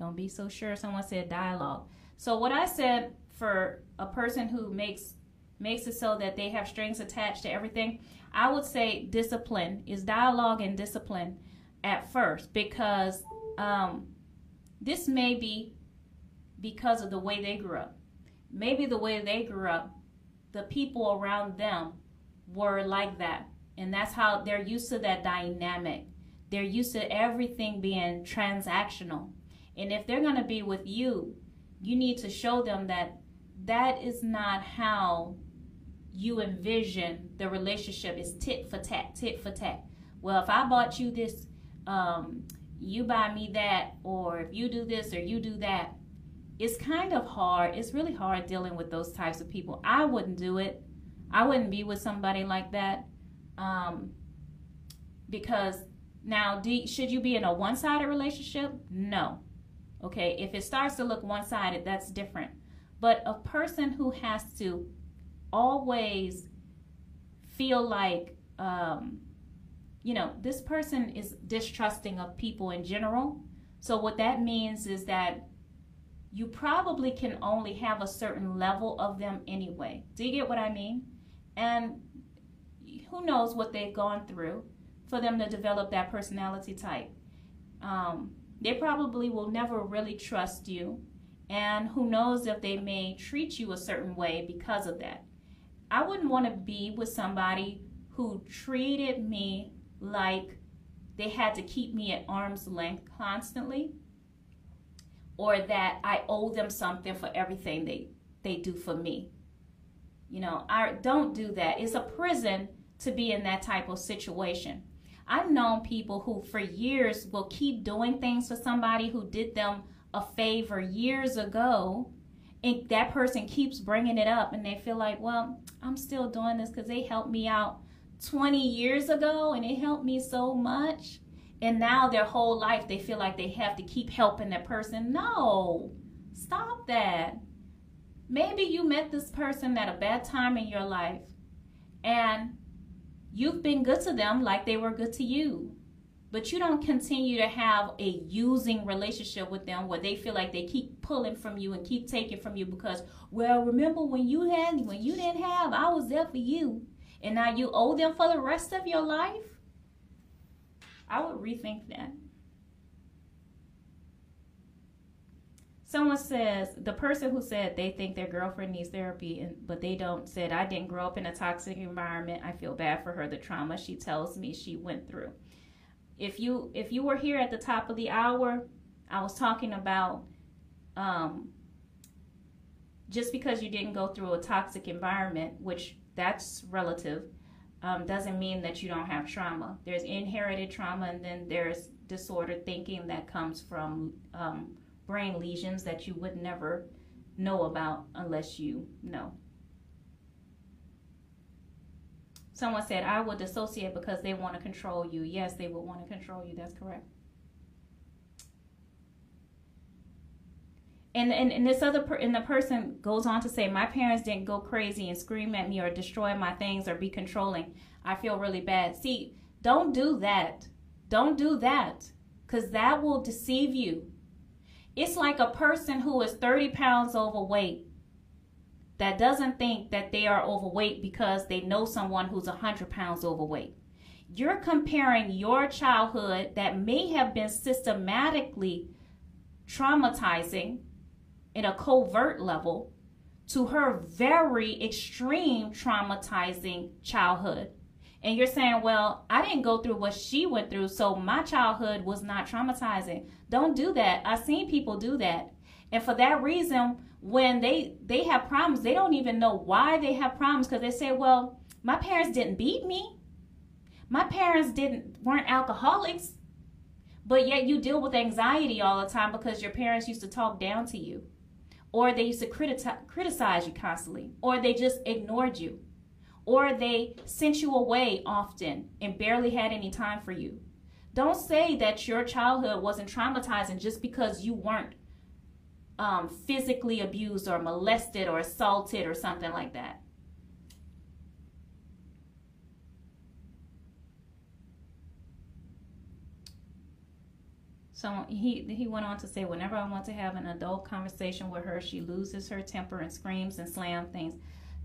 Don't be so sure. Someone said dialogue. So what I said for a person who makes makes it so that they have strings attached to everything, I would say discipline is dialogue and discipline at first because um, this may be because of the way they grew up. Maybe the way they grew up, the people around them were like that. And that's how they're used to that dynamic. They're used to everything being transactional. And if they're going to be with you, you need to show them that that is not how you envision the relationship is tit for tat, tit for tat. well, if I bought you this, um, you buy me that, or if you do this or you do that, it's kind of hard. It's really hard dealing with those types of people. I wouldn't do it. I wouldn't be with somebody like that. Um, because now, do, should you be in a one sided relationship? No. Okay, if it starts to look one sided, that's different. But a person who has to always feel like, um, you know, this person is distrusting of people in general. So, what that means is that you probably can only have a certain level of them anyway. Do you get what I mean? And who knows what they've gone through for them to develop that personality type. Um, they probably will never really trust you. And who knows if they may treat you a certain way because of that. I wouldn't want to be with somebody who treated me like they had to keep me at arm's length constantly or that I owe them something for everything they, they do for me. You know, I don't do that. It's a prison to be in that type of situation. I've known people who for years will keep doing things for somebody who did them a favor years ago and that person keeps bringing it up and they feel like, well, I'm still doing this because they helped me out 20 years ago and it helped me so much. And now their whole life they feel like they have to keep helping that person. No, stop that. Maybe you met this person at a bad time in your life and you've been good to them like they were good to you. But you don't continue to have a using relationship with them where they feel like they keep pulling from you and keep taking from you because well remember when you had when you didn't have i was there for you and now you owe them for the rest of your life? I would rethink that someone says the person who said they think their girlfriend needs therapy and, but they don't said i didn't grow up in a toxic environment i feel bad for her the trauma she tells me she went through if you if you were here at the top of the hour, I was talking about um, just because you didn't go through a toxic environment, which that's relative, um, doesn't mean that you don't have trauma. There's inherited trauma, and then there's disordered thinking that comes from um, brain lesions that you would never know about unless you know. Someone said, I will dissociate because they want to control you. Yes, they would want to control you. That's correct. And, and, and this other per, and the person goes on to say, my parents didn't go crazy and scream at me or destroy my things or be controlling. I feel really bad. See, don't do that. Don't do that because that will deceive you. It's like a person who is 30 pounds overweight that doesn't think that they are overweight because they know someone who's 100 pounds overweight. You're comparing your childhood that may have been systematically traumatizing in a covert level to her very extreme traumatizing childhood. And you're saying, well, I didn't go through what she went through, so my childhood was not traumatizing. Don't do that. I've seen people do that. And for that reason, when they they have problems they don't even know why they have problems because they say well my parents didn't beat me my parents didn't weren't alcoholics but yet you deal with anxiety all the time because your parents used to talk down to you or they used to criti- criticize you constantly or they just ignored you or they sent you away often and barely had any time for you don't say that your childhood wasn't traumatizing just because you weren't um, physically abused or molested or assaulted or something like that. So he he went on to say, whenever I want to have an adult conversation with her, she loses her temper and screams and slam things.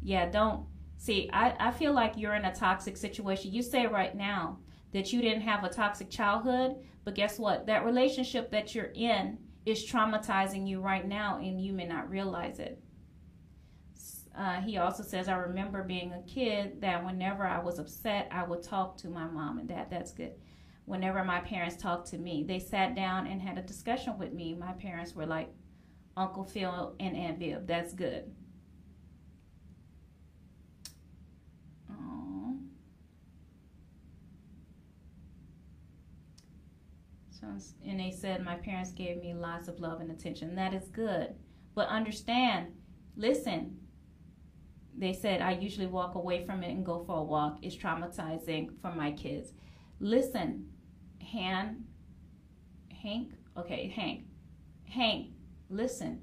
Yeah, don't see. I I feel like you're in a toxic situation. You say right now that you didn't have a toxic childhood, but guess what? That relationship that you're in is traumatizing you right now and you may not realize it. Uh, he also says, I remember being a kid that whenever I was upset, I would talk to my mom and dad. That's good. Whenever my parents talked to me, they sat down and had a discussion with me. My parents were like Uncle Phil and Aunt Viv. That's good. And they said my parents gave me lots of love and attention. That is good. But understand, listen, they said I usually walk away from it and go for a walk. It's traumatizing for my kids. Listen, Han, Hank, okay, Hank, Hank, listen.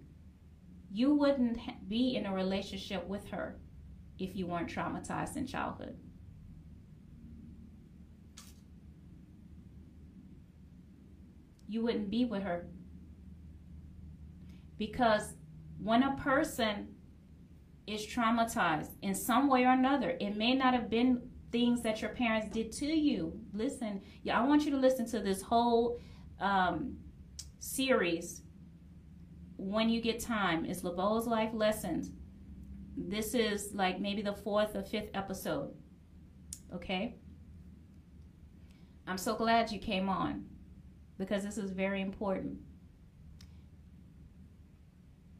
You wouldn't be in a relationship with her if you weren't traumatized in childhood. You wouldn't be with her. Because when a person is traumatized in some way or another. It may not have been things that your parents did to you. Listen, yeah, I want you to listen to this whole um, series when you get time. It's LaBeaud's Life Lessons. This is like maybe the fourth or fifth episode. Okay? I'm so glad you came on because this is very important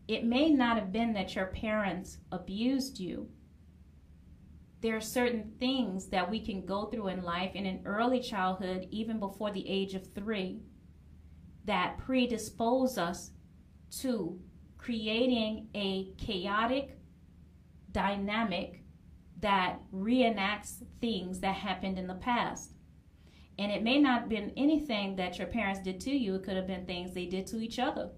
it may not have been that your parents abused you. There are certain things that we can go through in life in early childhood, even before the age of three, that predispose us to creating a chaotic dynamic that reenacts things that happened in the past. And it may not have been anything that your parents did to you, it could have been things they did to each other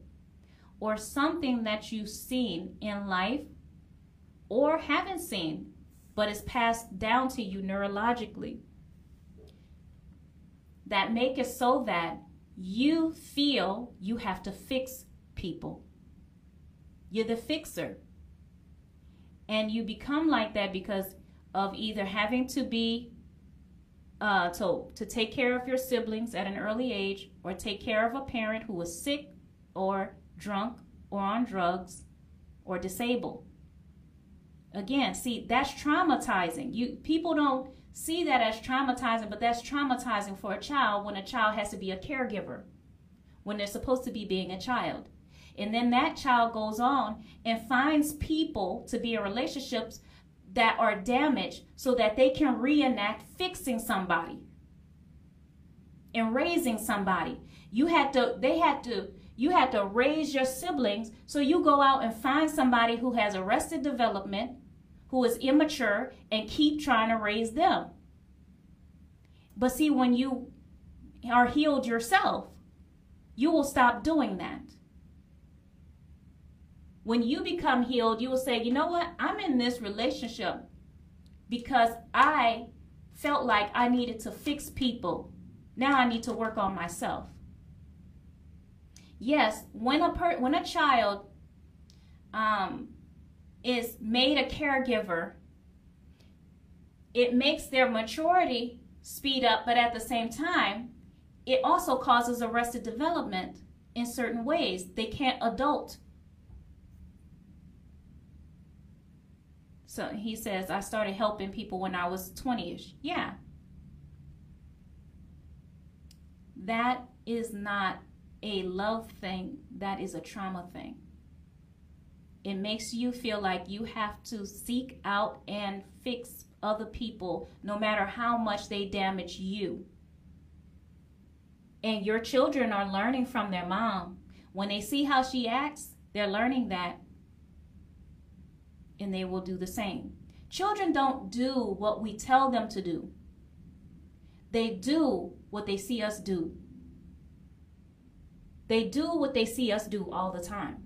or something that you've seen in life or haven't seen, but is passed down to you neurologically that make it so that you feel you have to fix people. You're the fixer. And you become like that because of either having to be uh, to, to take care of your siblings at an early age or take care of a parent who was sick or drunk, or on drugs, or disabled. Again, see, that's traumatizing. You people don't see that as traumatizing, but that's traumatizing for a child when a child has to be a caregiver, when they're supposed to be being a child. And then that child goes on and finds people to be in relationships that are damaged so that they can reenact fixing somebody and raising somebody. You had to, they had to you had to raise your siblings. So you go out and find somebody who has arrested development, who is immature, and keep trying to raise them. But see, when you are healed yourself, you will stop doing that. When you become healed, you will say, you know what? I'm in this relationship because I felt like I needed to fix people. Now I need to work on myself. Yes, when a per when a child um, is made a caregiver, it makes their maturity speed up, but at the same time, it also causes arrested development in certain ways. They can't adult. So he says, I started helping people when I was 20 ish. Yeah. That is not a love thing, that is a trauma thing. It makes you feel like you have to seek out and fix other people no matter how much they damage you. And your children are learning from their mom. When they see how she acts, they're learning that and they will do the same. Children don't do what we tell them to do. They do what they see us do. They do what they see us do all the time.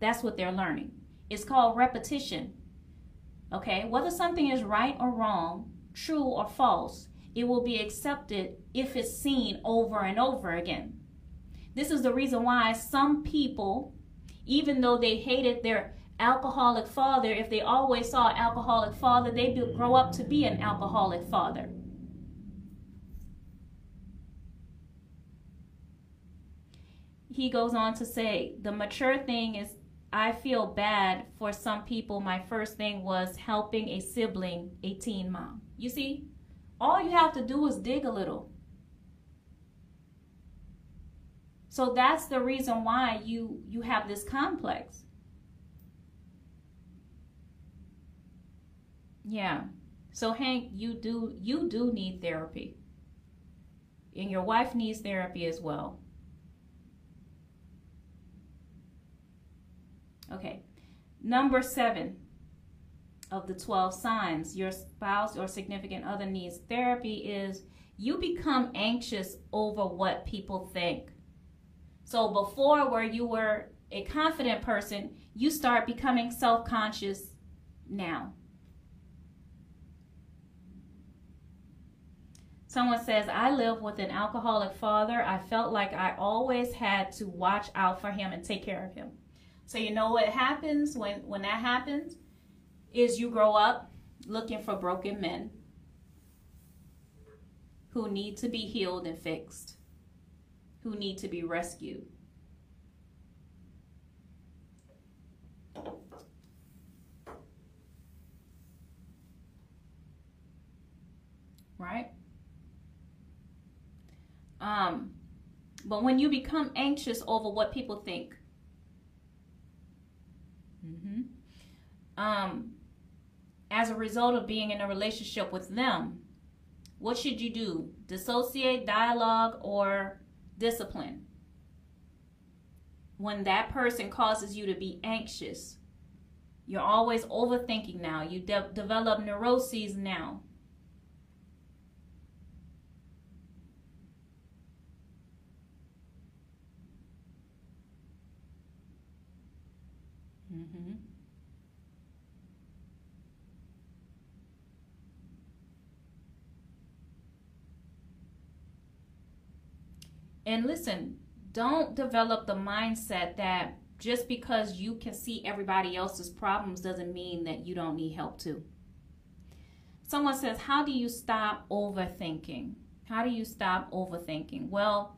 That's what they're learning. It's called repetition. Okay, whether something is right or wrong, true or false, it will be accepted if it's seen over and over again. This is the reason why some people, even though they hated their alcoholic father, if they always saw an alcoholic father, they grow up to be an alcoholic father. he goes on to say the mature thing is I feel bad for some people. My first thing was helping a sibling, a teen mom. You see, all you have to do is dig a little. So that's the reason why you you have this complex. Yeah. So Hank, you do you do need therapy. And your wife needs therapy as well. Okay. Number seven of the 12 signs your spouse or significant other needs therapy is you become anxious over what people think. So before, where you were a confident person, you start becoming self conscious now. Someone says, I live with an alcoholic father. I felt like I always had to watch out for him and take care of him. So you know what happens when, when that happens? Is you grow up looking for broken men who need to be healed and fixed, who need to be rescued. Right? Um, but when you become anxious over what people think, mm-hmm, um, as a result of being in a relationship with them, what should you do? Dissociate, dialogue, or discipline? When that person causes you to be anxious, you're always overthinking now. You de- develop neuroses now. Mm-hmm. And listen, don't develop the mindset that just because you can see everybody else's problems doesn't mean that you don't need help too. Someone says, How do you stop overthinking? How do you stop overthinking? Well,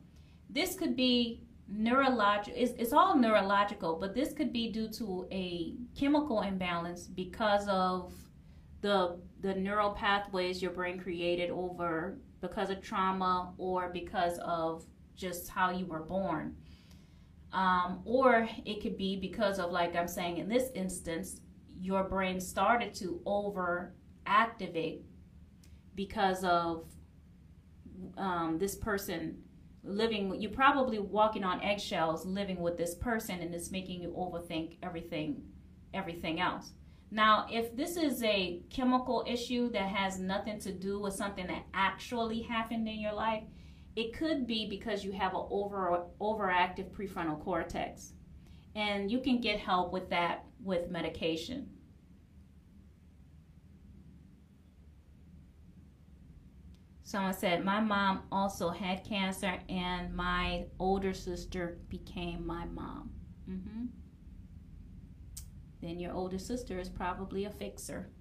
this could be neurological, it's, it's all neurological, but this could be due to a chemical imbalance because of the the neural pathways your brain created over because of trauma or because of just how you were born. Um, or it could be because of, like I'm saying in this instance, your brain started to over activate because of um, this person living you're probably walking on eggshells living with this person and it's making you overthink everything everything else now if this is a chemical issue that has nothing to do with something that actually happened in your life it could be because you have an over overactive prefrontal cortex. And you can get help with that with medication. Someone said, My mom also had cancer, and my older sister became my mom. Mm-hmm. Then your older sister is probably a fixer,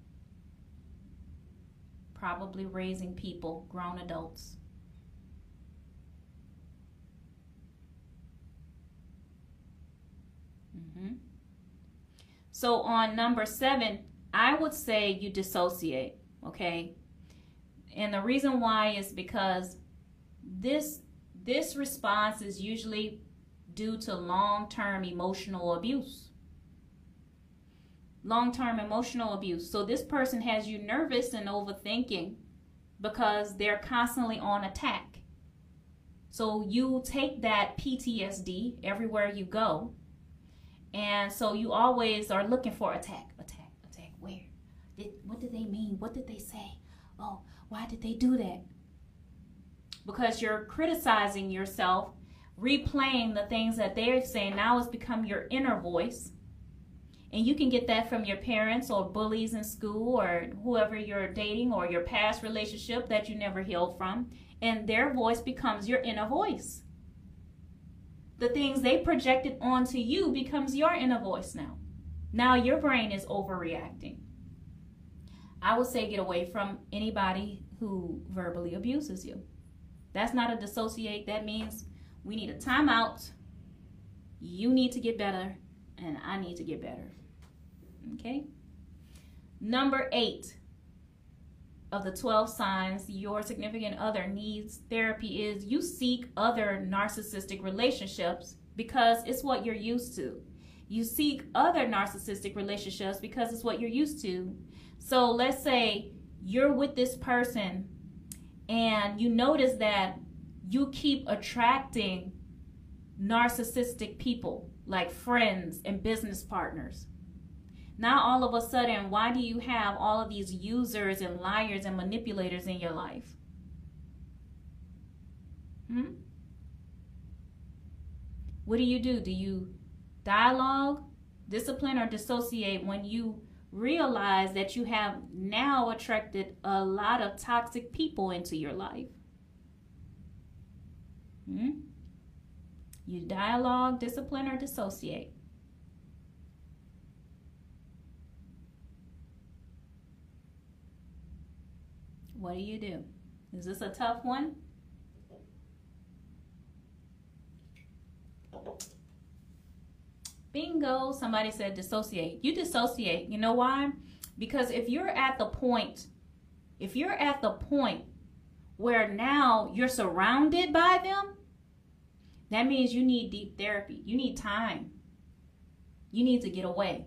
probably raising people, grown adults. Mm-hmm. So on number seven, I would say you dissociate, okay? And the reason why is because this this response is usually due to long-term emotional abuse. Long-term emotional abuse. So this person has you nervous and overthinking because they're constantly on attack. So you take that PTSD everywhere you go and so you always are looking for attack, attack, attack. Where? Did, what did they mean? What did they say? Oh, why did they do that? Because you're criticizing yourself, replaying the things that they're saying. Now it's become your inner voice. And you can get that from your parents or bullies in school or whoever you're dating or your past relationship that you never healed from. And their voice becomes your inner voice the things they projected onto you becomes your inner voice now. Now your brain is overreacting. I would say get away from anybody who verbally abuses you. That's not a dissociate. That means we need a timeout. You need to get better, and I need to get better. Okay? Number eight, of the 12 signs your significant other needs therapy is you seek other narcissistic relationships because it's what you're used to. You seek other narcissistic relationships because it's what you're used to. So let's say you're with this person and you notice that you keep attracting narcissistic people like friends and business partners. Now, all of a sudden, why do you have all of these users and liars and manipulators in your life? Hmm? What do you do? Do you dialogue, discipline, or dissociate when you realize that you have now attracted a lot of toxic people into your life? Hmm? You dialogue, discipline, or dissociate. What do you do? Is this a tough one? Bingo. Somebody said dissociate. You dissociate. You know why? Because if you're at the point, if you're at the point where now you're surrounded by them, that means you need deep therapy. You need time. You need to get away.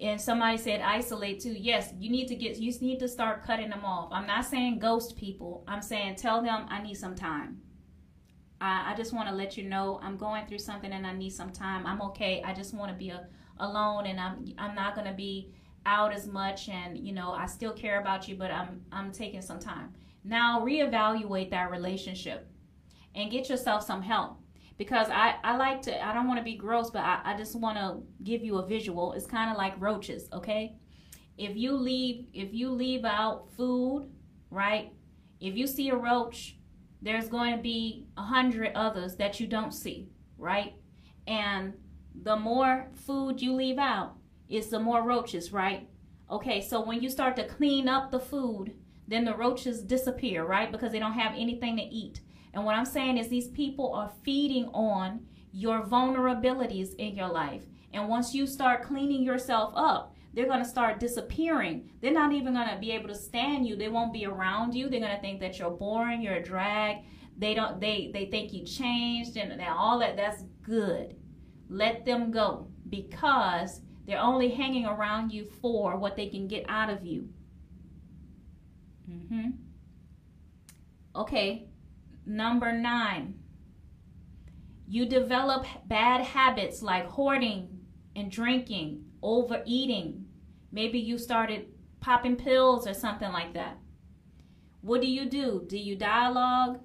And somebody said isolate too. Yes, you need to get you need to start cutting them off. I'm not saying ghost people. I'm saying tell them I need some time. I, I just want to let you know I'm going through something and I need some time. I'm okay. I just want to be a, alone and I'm I'm not gonna be out as much and you know I still care about you, but I'm I'm taking some time. Now reevaluate that relationship and get yourself some help because I, I like to i don't want to be gross but i, I just want to give you a visual. It's kind of like roaches okay? If you leave if you leave out food right if you see a roach there's going to be a hundred others that you don't see right? And the more food you leave out is the more roaches right? Okay so when you start to clean up the food then the roaches disappear right? Because they don't have anything to eat and what I'm saying is these people are feeding on your vulnerabilities in your life. And once you start cleaning yourself up, they're going to start disappearing. They're not even going to be able to stand you. They won't be around you. They're going to think that you're boring, you're a drag. They don't they they think you changed and, and all that that's good. Let them go because they're only hanging around you for what they can get out of you. Mhm. Okay, Number nine, you develop bad habits like hoarding and drinking, overeating. Maybe you started popping pills or something like that. What do you do? Do you dialogue?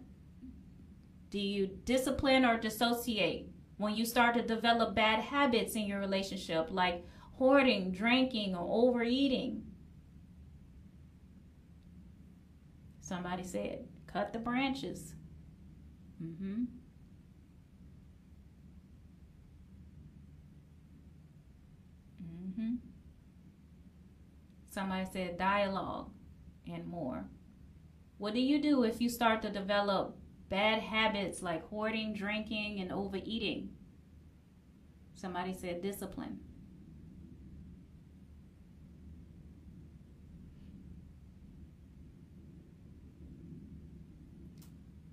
Do you discipline or dissociate? When you start to develop bad habits in your relationship, like hoarding, drinking, or overeating. Somebody said, cut the branches. Mm-hmm. Mm-hmm. Somebody said dialogue and more. What do you do if you start to develop bad habits like hoarding, drinking, and overeating? Somebody said discipline.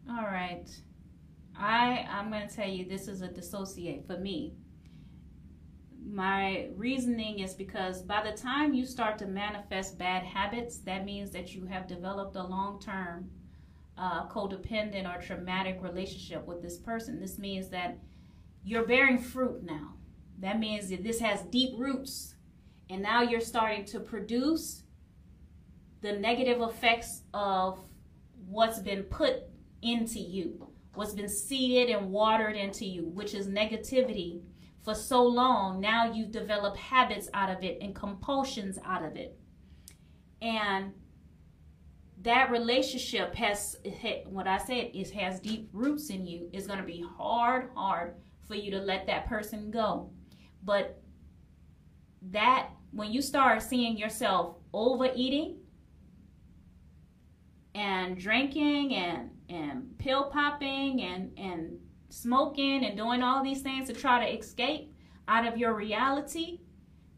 All right. I I'm going to tell you this is a dissociate for me. My reasoning is because by the time you start to manifest bad habits, that means that you have developed a long-term uh, codependent or traumatic relationship with this person. This means that you're bearing fruit now. That means that this has deep roots, and now you're starting to produce the negative effects of what's been put into you what's been seeded and watered into you, which is negativity for so long. Now you've developed habits out of it and compulsions out of it. And that relationship has what I said is has deep roots in you. It's going to be hard, hard for you to let that person go. But that when you start seeing yourself overeating and drinking and and pill popping and and smoking and doing all these things to try to escape out of your reality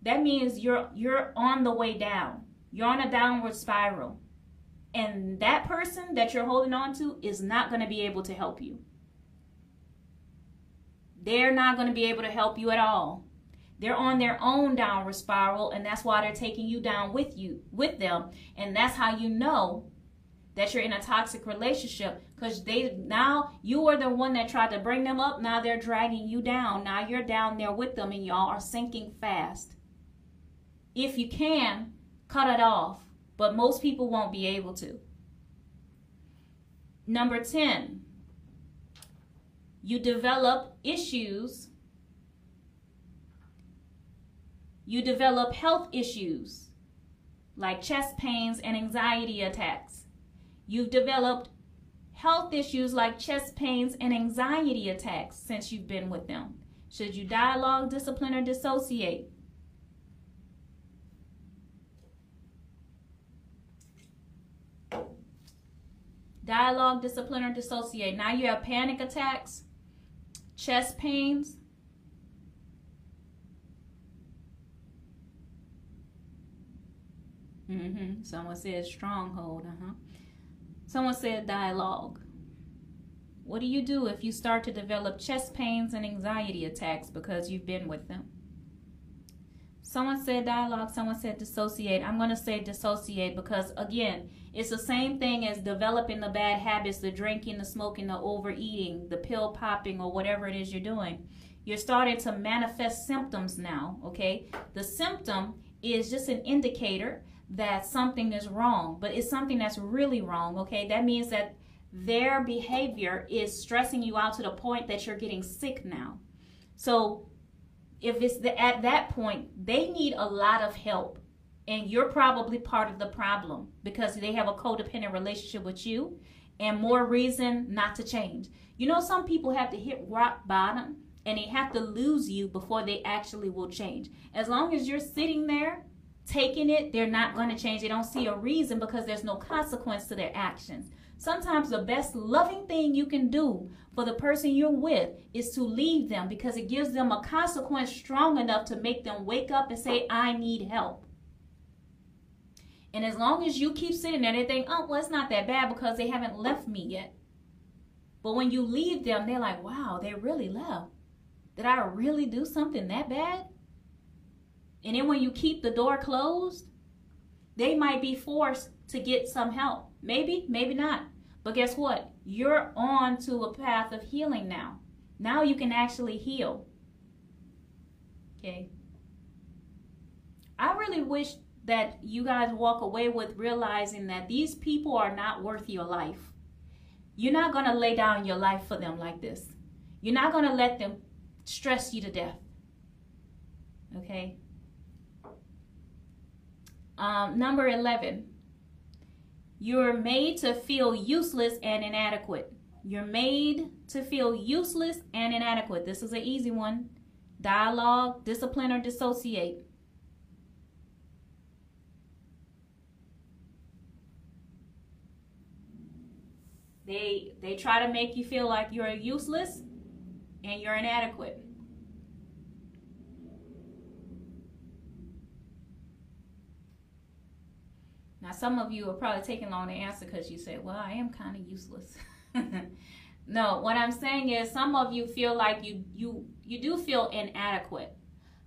that means you're you're on the way down. You're on a downward spiral. And that person that you're holding on to is not going to be able to help you. They're not going to be able to help you at all. They're on their own downward spiral and that's why they're taking you down with you with them. And that's how you know that you're in a toxic relationship because they now you were the one that tried to bring them up now they're dragging you down now you're down there with them and y'all are sinking fast. If you can cut it off but most people won't be able to. Number 10 you develop issues. You develop health issues like chest pains and anxiety attacks. You've developed health issues like chest pains and anxiety attacks since you've been with them. Should you dialogue, discipline, or dissociate? Dialogue, discipline, or dissociate. Now you have panic attacks, chest pains, Mm-hmm. Someone said stronghold. Uh-huh. Someone said dialogue. What do you do if you start to develop chest pains and anxiety attacks because you've been with them? Someone said dialogue, someone said dissociate. I'm going to say dissociate because, again, it's the same thing as developing the bad habits the drinking, the smoking, the overeating, the pill popping, or whatever it is you're doing. You're starting to manifest symptoms now, okay? The symptom is just an indicator that something is wrong, but it's something that's really wrong, okay? That means that their behavior is stressing you out to the point that you're getting sick now. So if it's the, at that point, they need a lot of help. And you're probably part of the problem because they have a codependent relationship with you and more reason not to change. You know, some people have to hit rock bottom and they have to lose you before they actually will change. As long as you're sitting there taking it, they're not going to change. They don't see a reason because there's no consequence to their actions. Sometimes the best loving thing you can do for the person you're with is to leave them because it gives them a consequence strong enough to make them wake up and say, I need help. And as long as you keep sitting there, they think, oh, well, it's not that bad because they haven't left me yet. But when you leave them, they're like, wow, they really left. Did I really do something that bad? And then when you keep the door closed, they might be forced to get some help. Maybe, maybe not. But guess what? You're on to a path of healing now. Now you can actually heal. Okay. I really wish that you guys walk away with realizing that these people are not worth your life. You're not going to lay down your life for them like this. You're not going to let them stress you to death. Okay? Um, number 11, you're made to feel useless and inadequate. You're made to feel useless and inadequate. This is an easy one. Dialogue, discipline, or dissociate. They they try to make you feel like you're useless and you're inadequate. Now, some of you are probably taking long to answer because you say, well, I am kind of useless. no, what I'm saying is some of you feel like you, you, you do feel inadequate.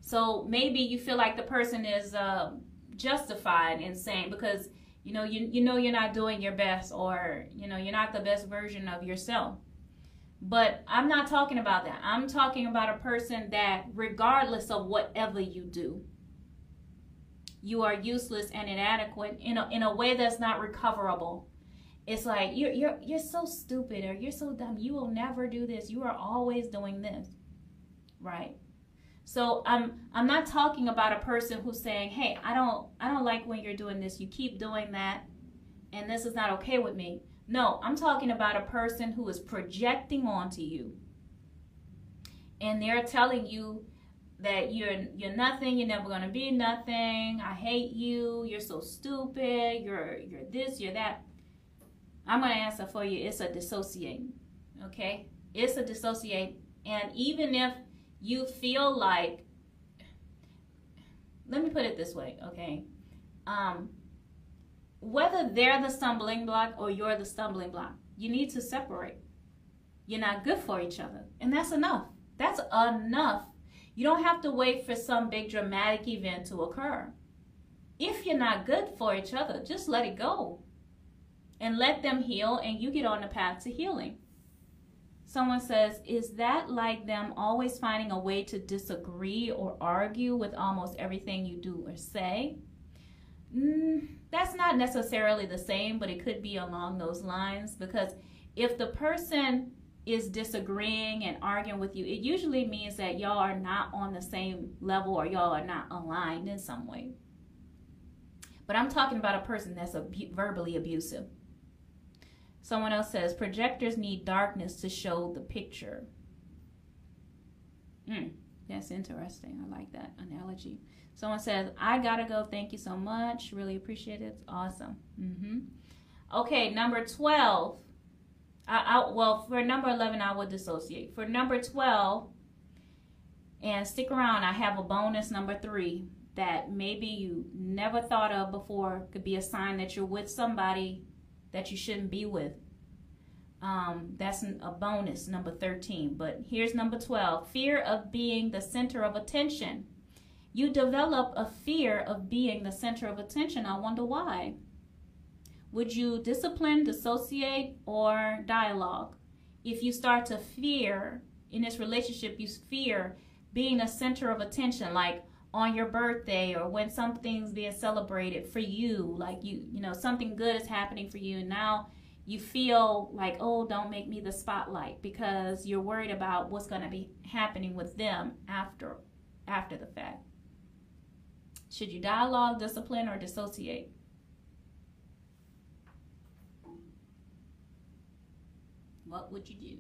So maybe you feel like the person is uh, justified in saying, because you know, you, you know you're not doing your best or, you know, you're not the best version of yourself. But I'm not talking about that. I'm talking about a person that regardless of whatever you do, you are useless and inadequate in a, in a way that's not recoverable. It's like you're you're you're so stupid or you're so dumb. You will never do this. You are always doing this. Right? So I'm I'm not talking about a person who's saying, "Hey, I don't I don't like when you're doing this. You keep doing that and this is not okay with me." No, I'm talking about a person who is projecting onto you. And they're telling you that you're you're nothing, you're never gonna be nothing. I hate you. You're so stupid. You're you're this, you're that. I'm gonna answer for you. It's a dissociate. Okay, it's a dissociate. And even if you feel like, let me put it this way. Okay, um, whether they're the stumbling block or you're the stumbling block, you need to separate. You're not good for each other, and that's enough. That's enough you don't have to wait for some big dramatic event to occur. If you're not good for each other, just let it go. and let them heal, and you get on the path to healing. Someone says, Is that like them always finding a way to disagree or argue with almost everything you do or say? Mm, that's not necessarily the same, but it could be along those lines because if the person is disagreeing and arguing with you, it usually means that y'all are not on the same level or y'all are not aligned in some way. But I'm talking about a person that's abu- verbally abusive. Someone else says projectors need darkness to show the picture. Mm, that's interesting. I like that analogy. Someone says, I gotta go. Thank you so much. Really appreciate it. Awesome. Mm-hmm. Okay, number 12. I, I, well, for number 11, I would dissociate. For number 12, and stick around, I have a bonus number three that maybe you never thought of before. Could be a sign that you're with somebody that you shouldn't be with. Um, that's a bonus, number 13. But here's number 12 fear of being the center of attention. You develop a fear of being the center of attention. I wonder why. Would you discipline, dissociate, or dialogue? If you start to fear in this relationship, you fear being a center of attention, like on your birthday or when something's being celebrated for you like you you know something good is happening for you and now you feel like oh don't make me the spotlight because you're worried about what's going to be happening with them after after the fact should you dialogue discipline or dissociate what would you do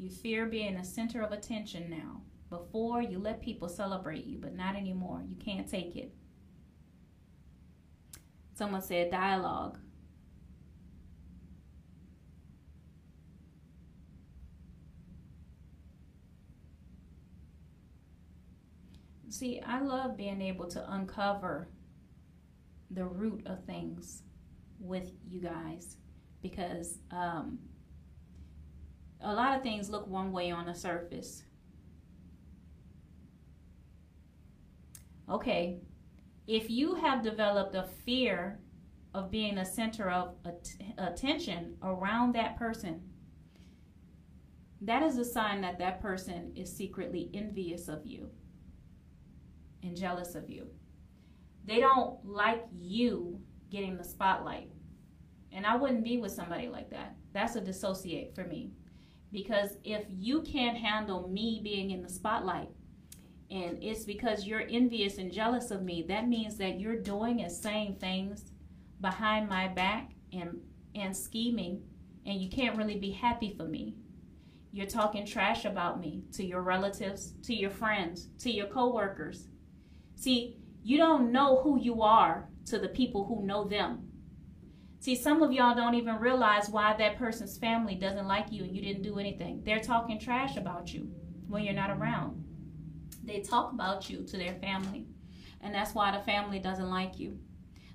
You fear being the center of attention now. Before, you let people celebrate you, but not anymore. You can't take it. Someone said dialogue. See, I love being able to uncover the root of things with you guys because um, a lot of things look one way on the surface. Okay, if you have developed a fear of being a center of att- attention around that person, that is a sign that that person is secretly envious of you and jealous of you. They don't like you getting the spotlight. And I wouldn't be with somebody like that. That's a dissociate for me. Because if you can't handle me being in the spotlight, and it's because you're envious and jealous of me, that means that you're doing and saying things behind my back and and scheming, and you can't really be happy for me. You're talking trash about me to your relatives, to your friends, to your coworkers. See, you don't know who you are to the people who know them. See, some of y'all don't even realize why that person's family doesn't like you and you didn't do anything. They're talking trash about you when you're not around. They talk about you to their family, and that's why the family doesn't like you.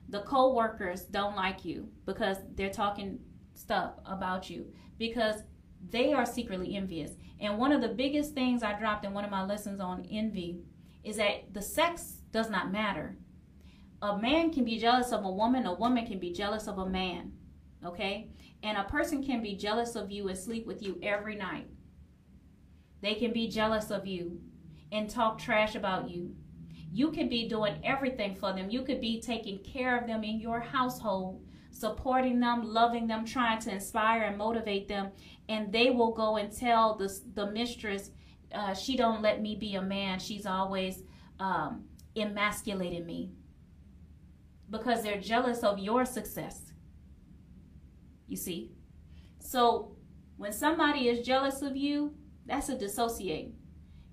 The co-workers don't like you because they're talking stuff about you because they are secretly envious. And one of the biggest things I dropped in one of my lessons on envy is that the sex does not matter a man can be jealous of a woman, a woman can be jealous of a man. Okay? And a person can be jealous of you and sleep with you every night. They can be jealous of you and talk trash about you. You could be doing everything for them. You could be taking care of them in your household, supporting them, loving them, trying to inspire and motivate them. And they will go and tell the, the mistress, uh, she don't let me be a man. She's always um, emasculating me because they're jealous of your success. You see? So when somebody is jealous of you, that's a dissociate.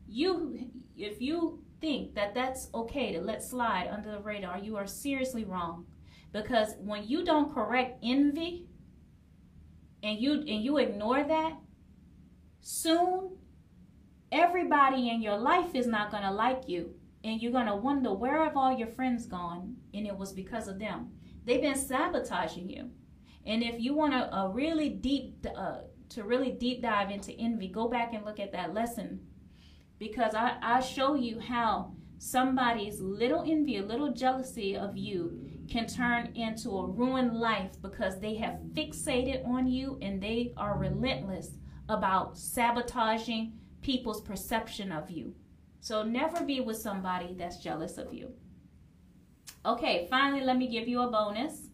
You, if you think that that's okay to let slide under the radar, you are seriously wrong. Because when you don't correct envy and you and you ignore that, soon everybody in your life is not going to like you and you're going to wonder where have all your friends gone? And it was because of them. They've been sabotaging you. And if you want a, a really deep uh, to really deep dive into envy go back and look at that lesson. Because I, I show you how somebody's little envy, a little jealousy of you can turn into a ruined life because they have fixated on you and they are relentless about sabotaging people's perception of you. So never be with somebody that's jealous of you. Okay, finally, let me give you a bonus.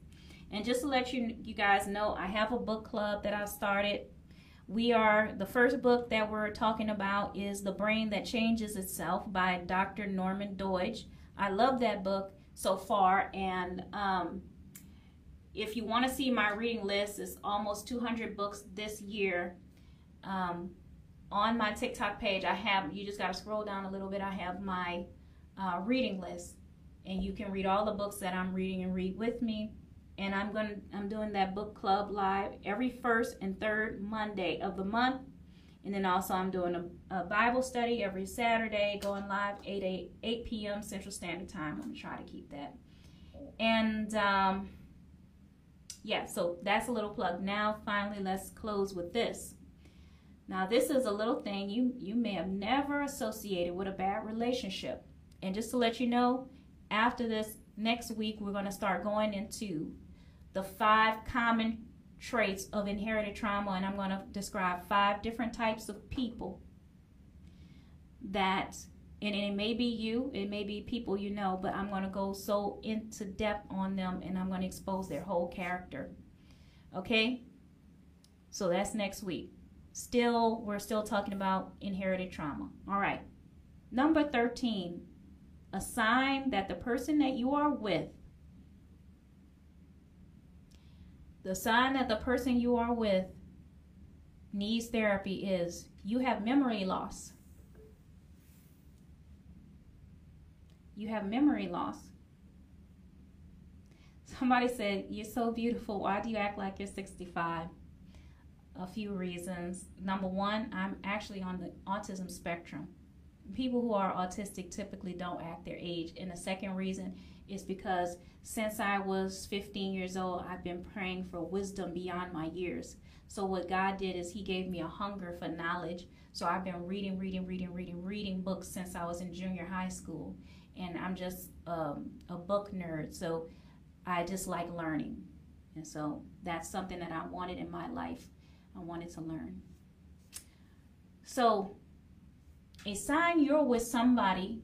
And just to let you you guys know, I have a book club that I've started. We are the first book that we're talking about is The Brain That Changes Itself by Dr. Norman Doidge. I love that book so far, and um, if you want to see my reading list, it's almost 200 books this year. Um, on my TikTok page, I have you just got to scroll down a little bit. I have my uh, reading list, and you can read all the books that I'm reading and read with me and I'm going to I'm doing that book club live every first and third Monday of the month. And then also I'm doing a, a Bible study every Saturday going live 8, 8, 8 p.m. Central Standard Time. I'm going to try to keep that. And um, yeah, so that's a little plug. Now finally let's close with this. Now this is a little thing you you may have never associated with a bad relationship. And just to let you know, after this next week we're going to start going into the five common traits of inherited trauma, and I'm going to describe five different types of people that, and it may be you, it may be people you know, but I'm going to go so into depth on them and I'm going to expose their whole character. Okay? So that's next week. Still, we're still talking about inherited trauma. All right. Number 13, a sign that the person that you are with The sign that the person you are with needs therapy is you have memory loss. You have memory loss. Somebody said, You're so beautiful. Why do you act like you're 65? A few reasons. Number one, I'm actually on the autism spectrum. People who are autistic typically don't act their age. And the second reason is because since I was 15 years old, I've been praying for wisdom beyond my years. So, what God did is He gave me a hunger for knowledge. So, I've been reading, reading, reading, reading, reading books since I was in junior high school. And I'm just um, a book nerd. So, I just like learning. And so, that's something that I wanted in my life. I wanted to learn. So, a sign you're with somebody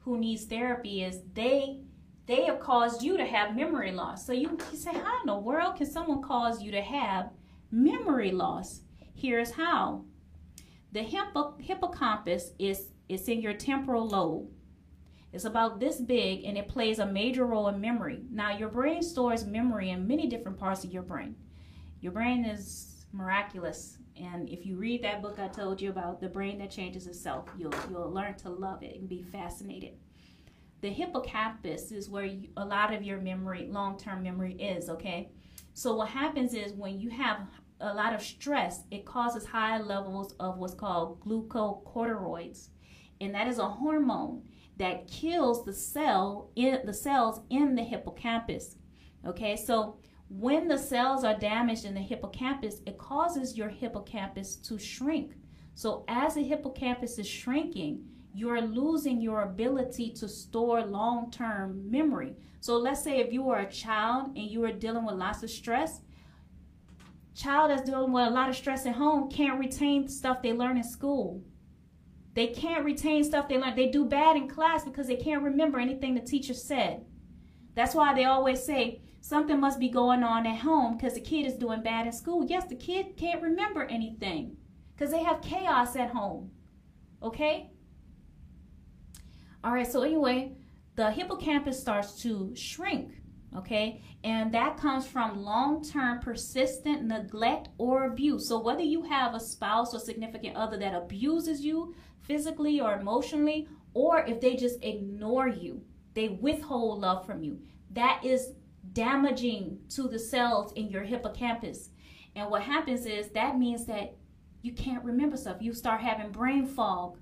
who needs therapy is they they have caused you to have memory loss. So you, you say, how in the world can someone cause you to have memory loss? Here's how. The hippo, hippocampus is it's in your temporal lobe. It's about this big and it plays a major role in memory. Now, your brain stores memory in many different parts of your brain. Your brain is miraculous. And if you read that book I told you about, The Brain That Changes Itself, you'll, you'll learn to love it and be fascinated the hippocampus is where you, a lot of your memory, long term memory is, okay? So, what happens is when you have a lot of stress, it causes high levels of what's called glucocorticoids. And that is a hormone that kills the cell in the cells in the hippocampus. Okay, so when the cells are damaged in the hippocampus, it causes your hippocampus to shrink. So as the hippocampus is shrinking, you're losing your ability to store long term memory. So let's say if you were a child and you were dealing with lots of stress, child that's dealing with a lot of stress at home can't retain stuff they learn in school. They can't retain stuff they learn. They do bad in class because they can't remember anything the teacher said. That's why they always say something must be going on at home because the kid is doing bad in school. Yes, the kid can't remember anything because they have chaos at home. Okay? All right, so anyway, the hippocampus starts to shrink, okay? And that comes from long term persistent neglect or abuse. So, whether you have a spouse or significant other that abuses you physically or emotionally, or if they just ignore you, they withhold love from you, that is damaging to the cells in your hippocampus. And what happens is that means that you can't remember stuff. You start having brain fog.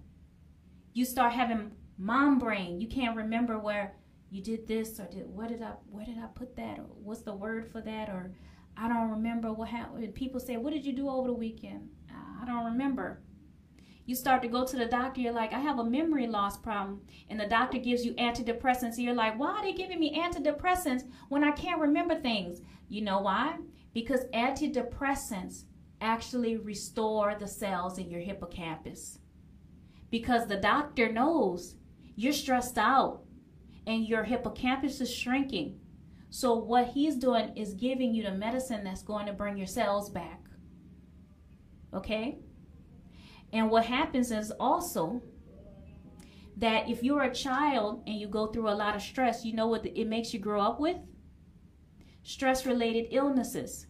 You start having mom brain. You can't remember where you did this or did what did I where did I put that or what's the word for that or I don't remember what happened. People say, "What did you do over the weekend?" Uh, I don't remember. You start to go to the doctor, you're like, I have a memory loss problem. And the doctor gives you antidepressants. You're like, why are they giving me antidepressants when I can't remember things? You know why? Because antidepressants actually restore the cells in your hippocampus. Because the doctor knows you're stressed out and your hippocampus is shrinking. So, what he's doing is giving you the medicine that's going to bring your cells back. Okay? And what happens is also that if you're a child and you go through a lot of stress, you know what it makes you grow up with? Stress related illnesses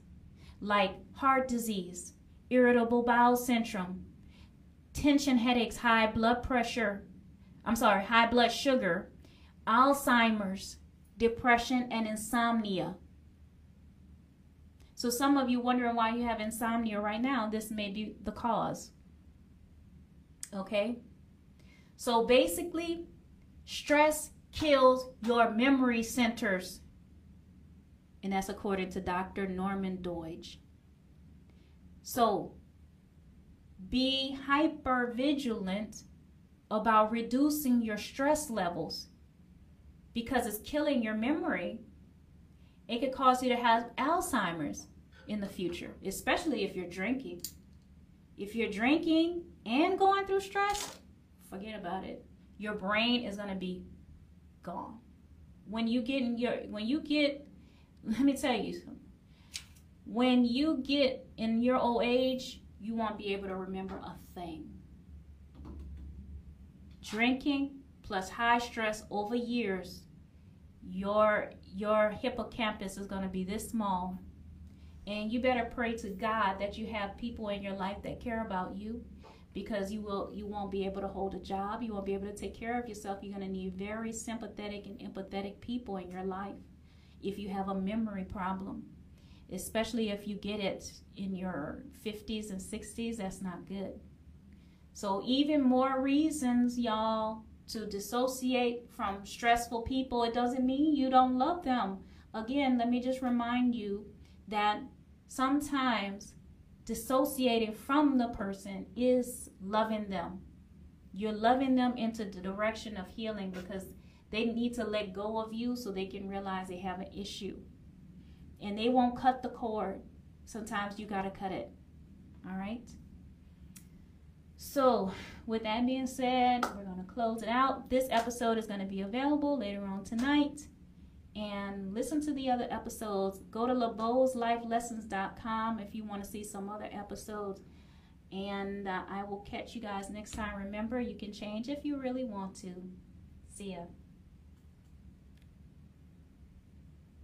like heart disease, irritable bowel syndrome, tension headaches, high blood pressure, I'm sorry, high blood sugar, Alzheimer's, depression, and insomnia. So some of you wondering why you have insomnia right now, this may be the cause. Okay? So basically, stress kills your memory centers. And that's according to Dr. Norman Doidge. So be hyper vigilant about reducing your stress levels because it's killing your memory. It could cause you to have Alzheimer's in the future, especially if you're drinking. If you're drinking and going through stress, forget about it. Your brain is to be gone. When you get in your when you get let me tell you something. When you get in your old age, you won't be able to remember a thing. Drinking plus high stress over years, your your hippocampus is to be this small and you better pray to God that you have people in your life that care about you because you will you won't be able to hold a job, you won't be able to take care of yourself. You're going to need very sympathetic and empathetic people in your life if you have a memory problem. Especially if you get it in your 50s and 60s, that's not good. So even more reasons, y'all, to dissociate from stressful people. It doesn't mean you don't love them. Again, let me just remind you that sometimes dissociating from the person is loving them. You're loving them into the direction of healing because they need to let go of you so they can realize they have an issue. And they won't cut the cord. Sometimes you got to cut it. All right? So, with that being said, we're going to close it out. This episode is going to be available later on tonight and listen to the other episodes. Go to LaBeaudsLifeLessons.com if you want to see some other episodes. And uh, I will catch you guys next time. Remember, you can change if you really want to. See ya.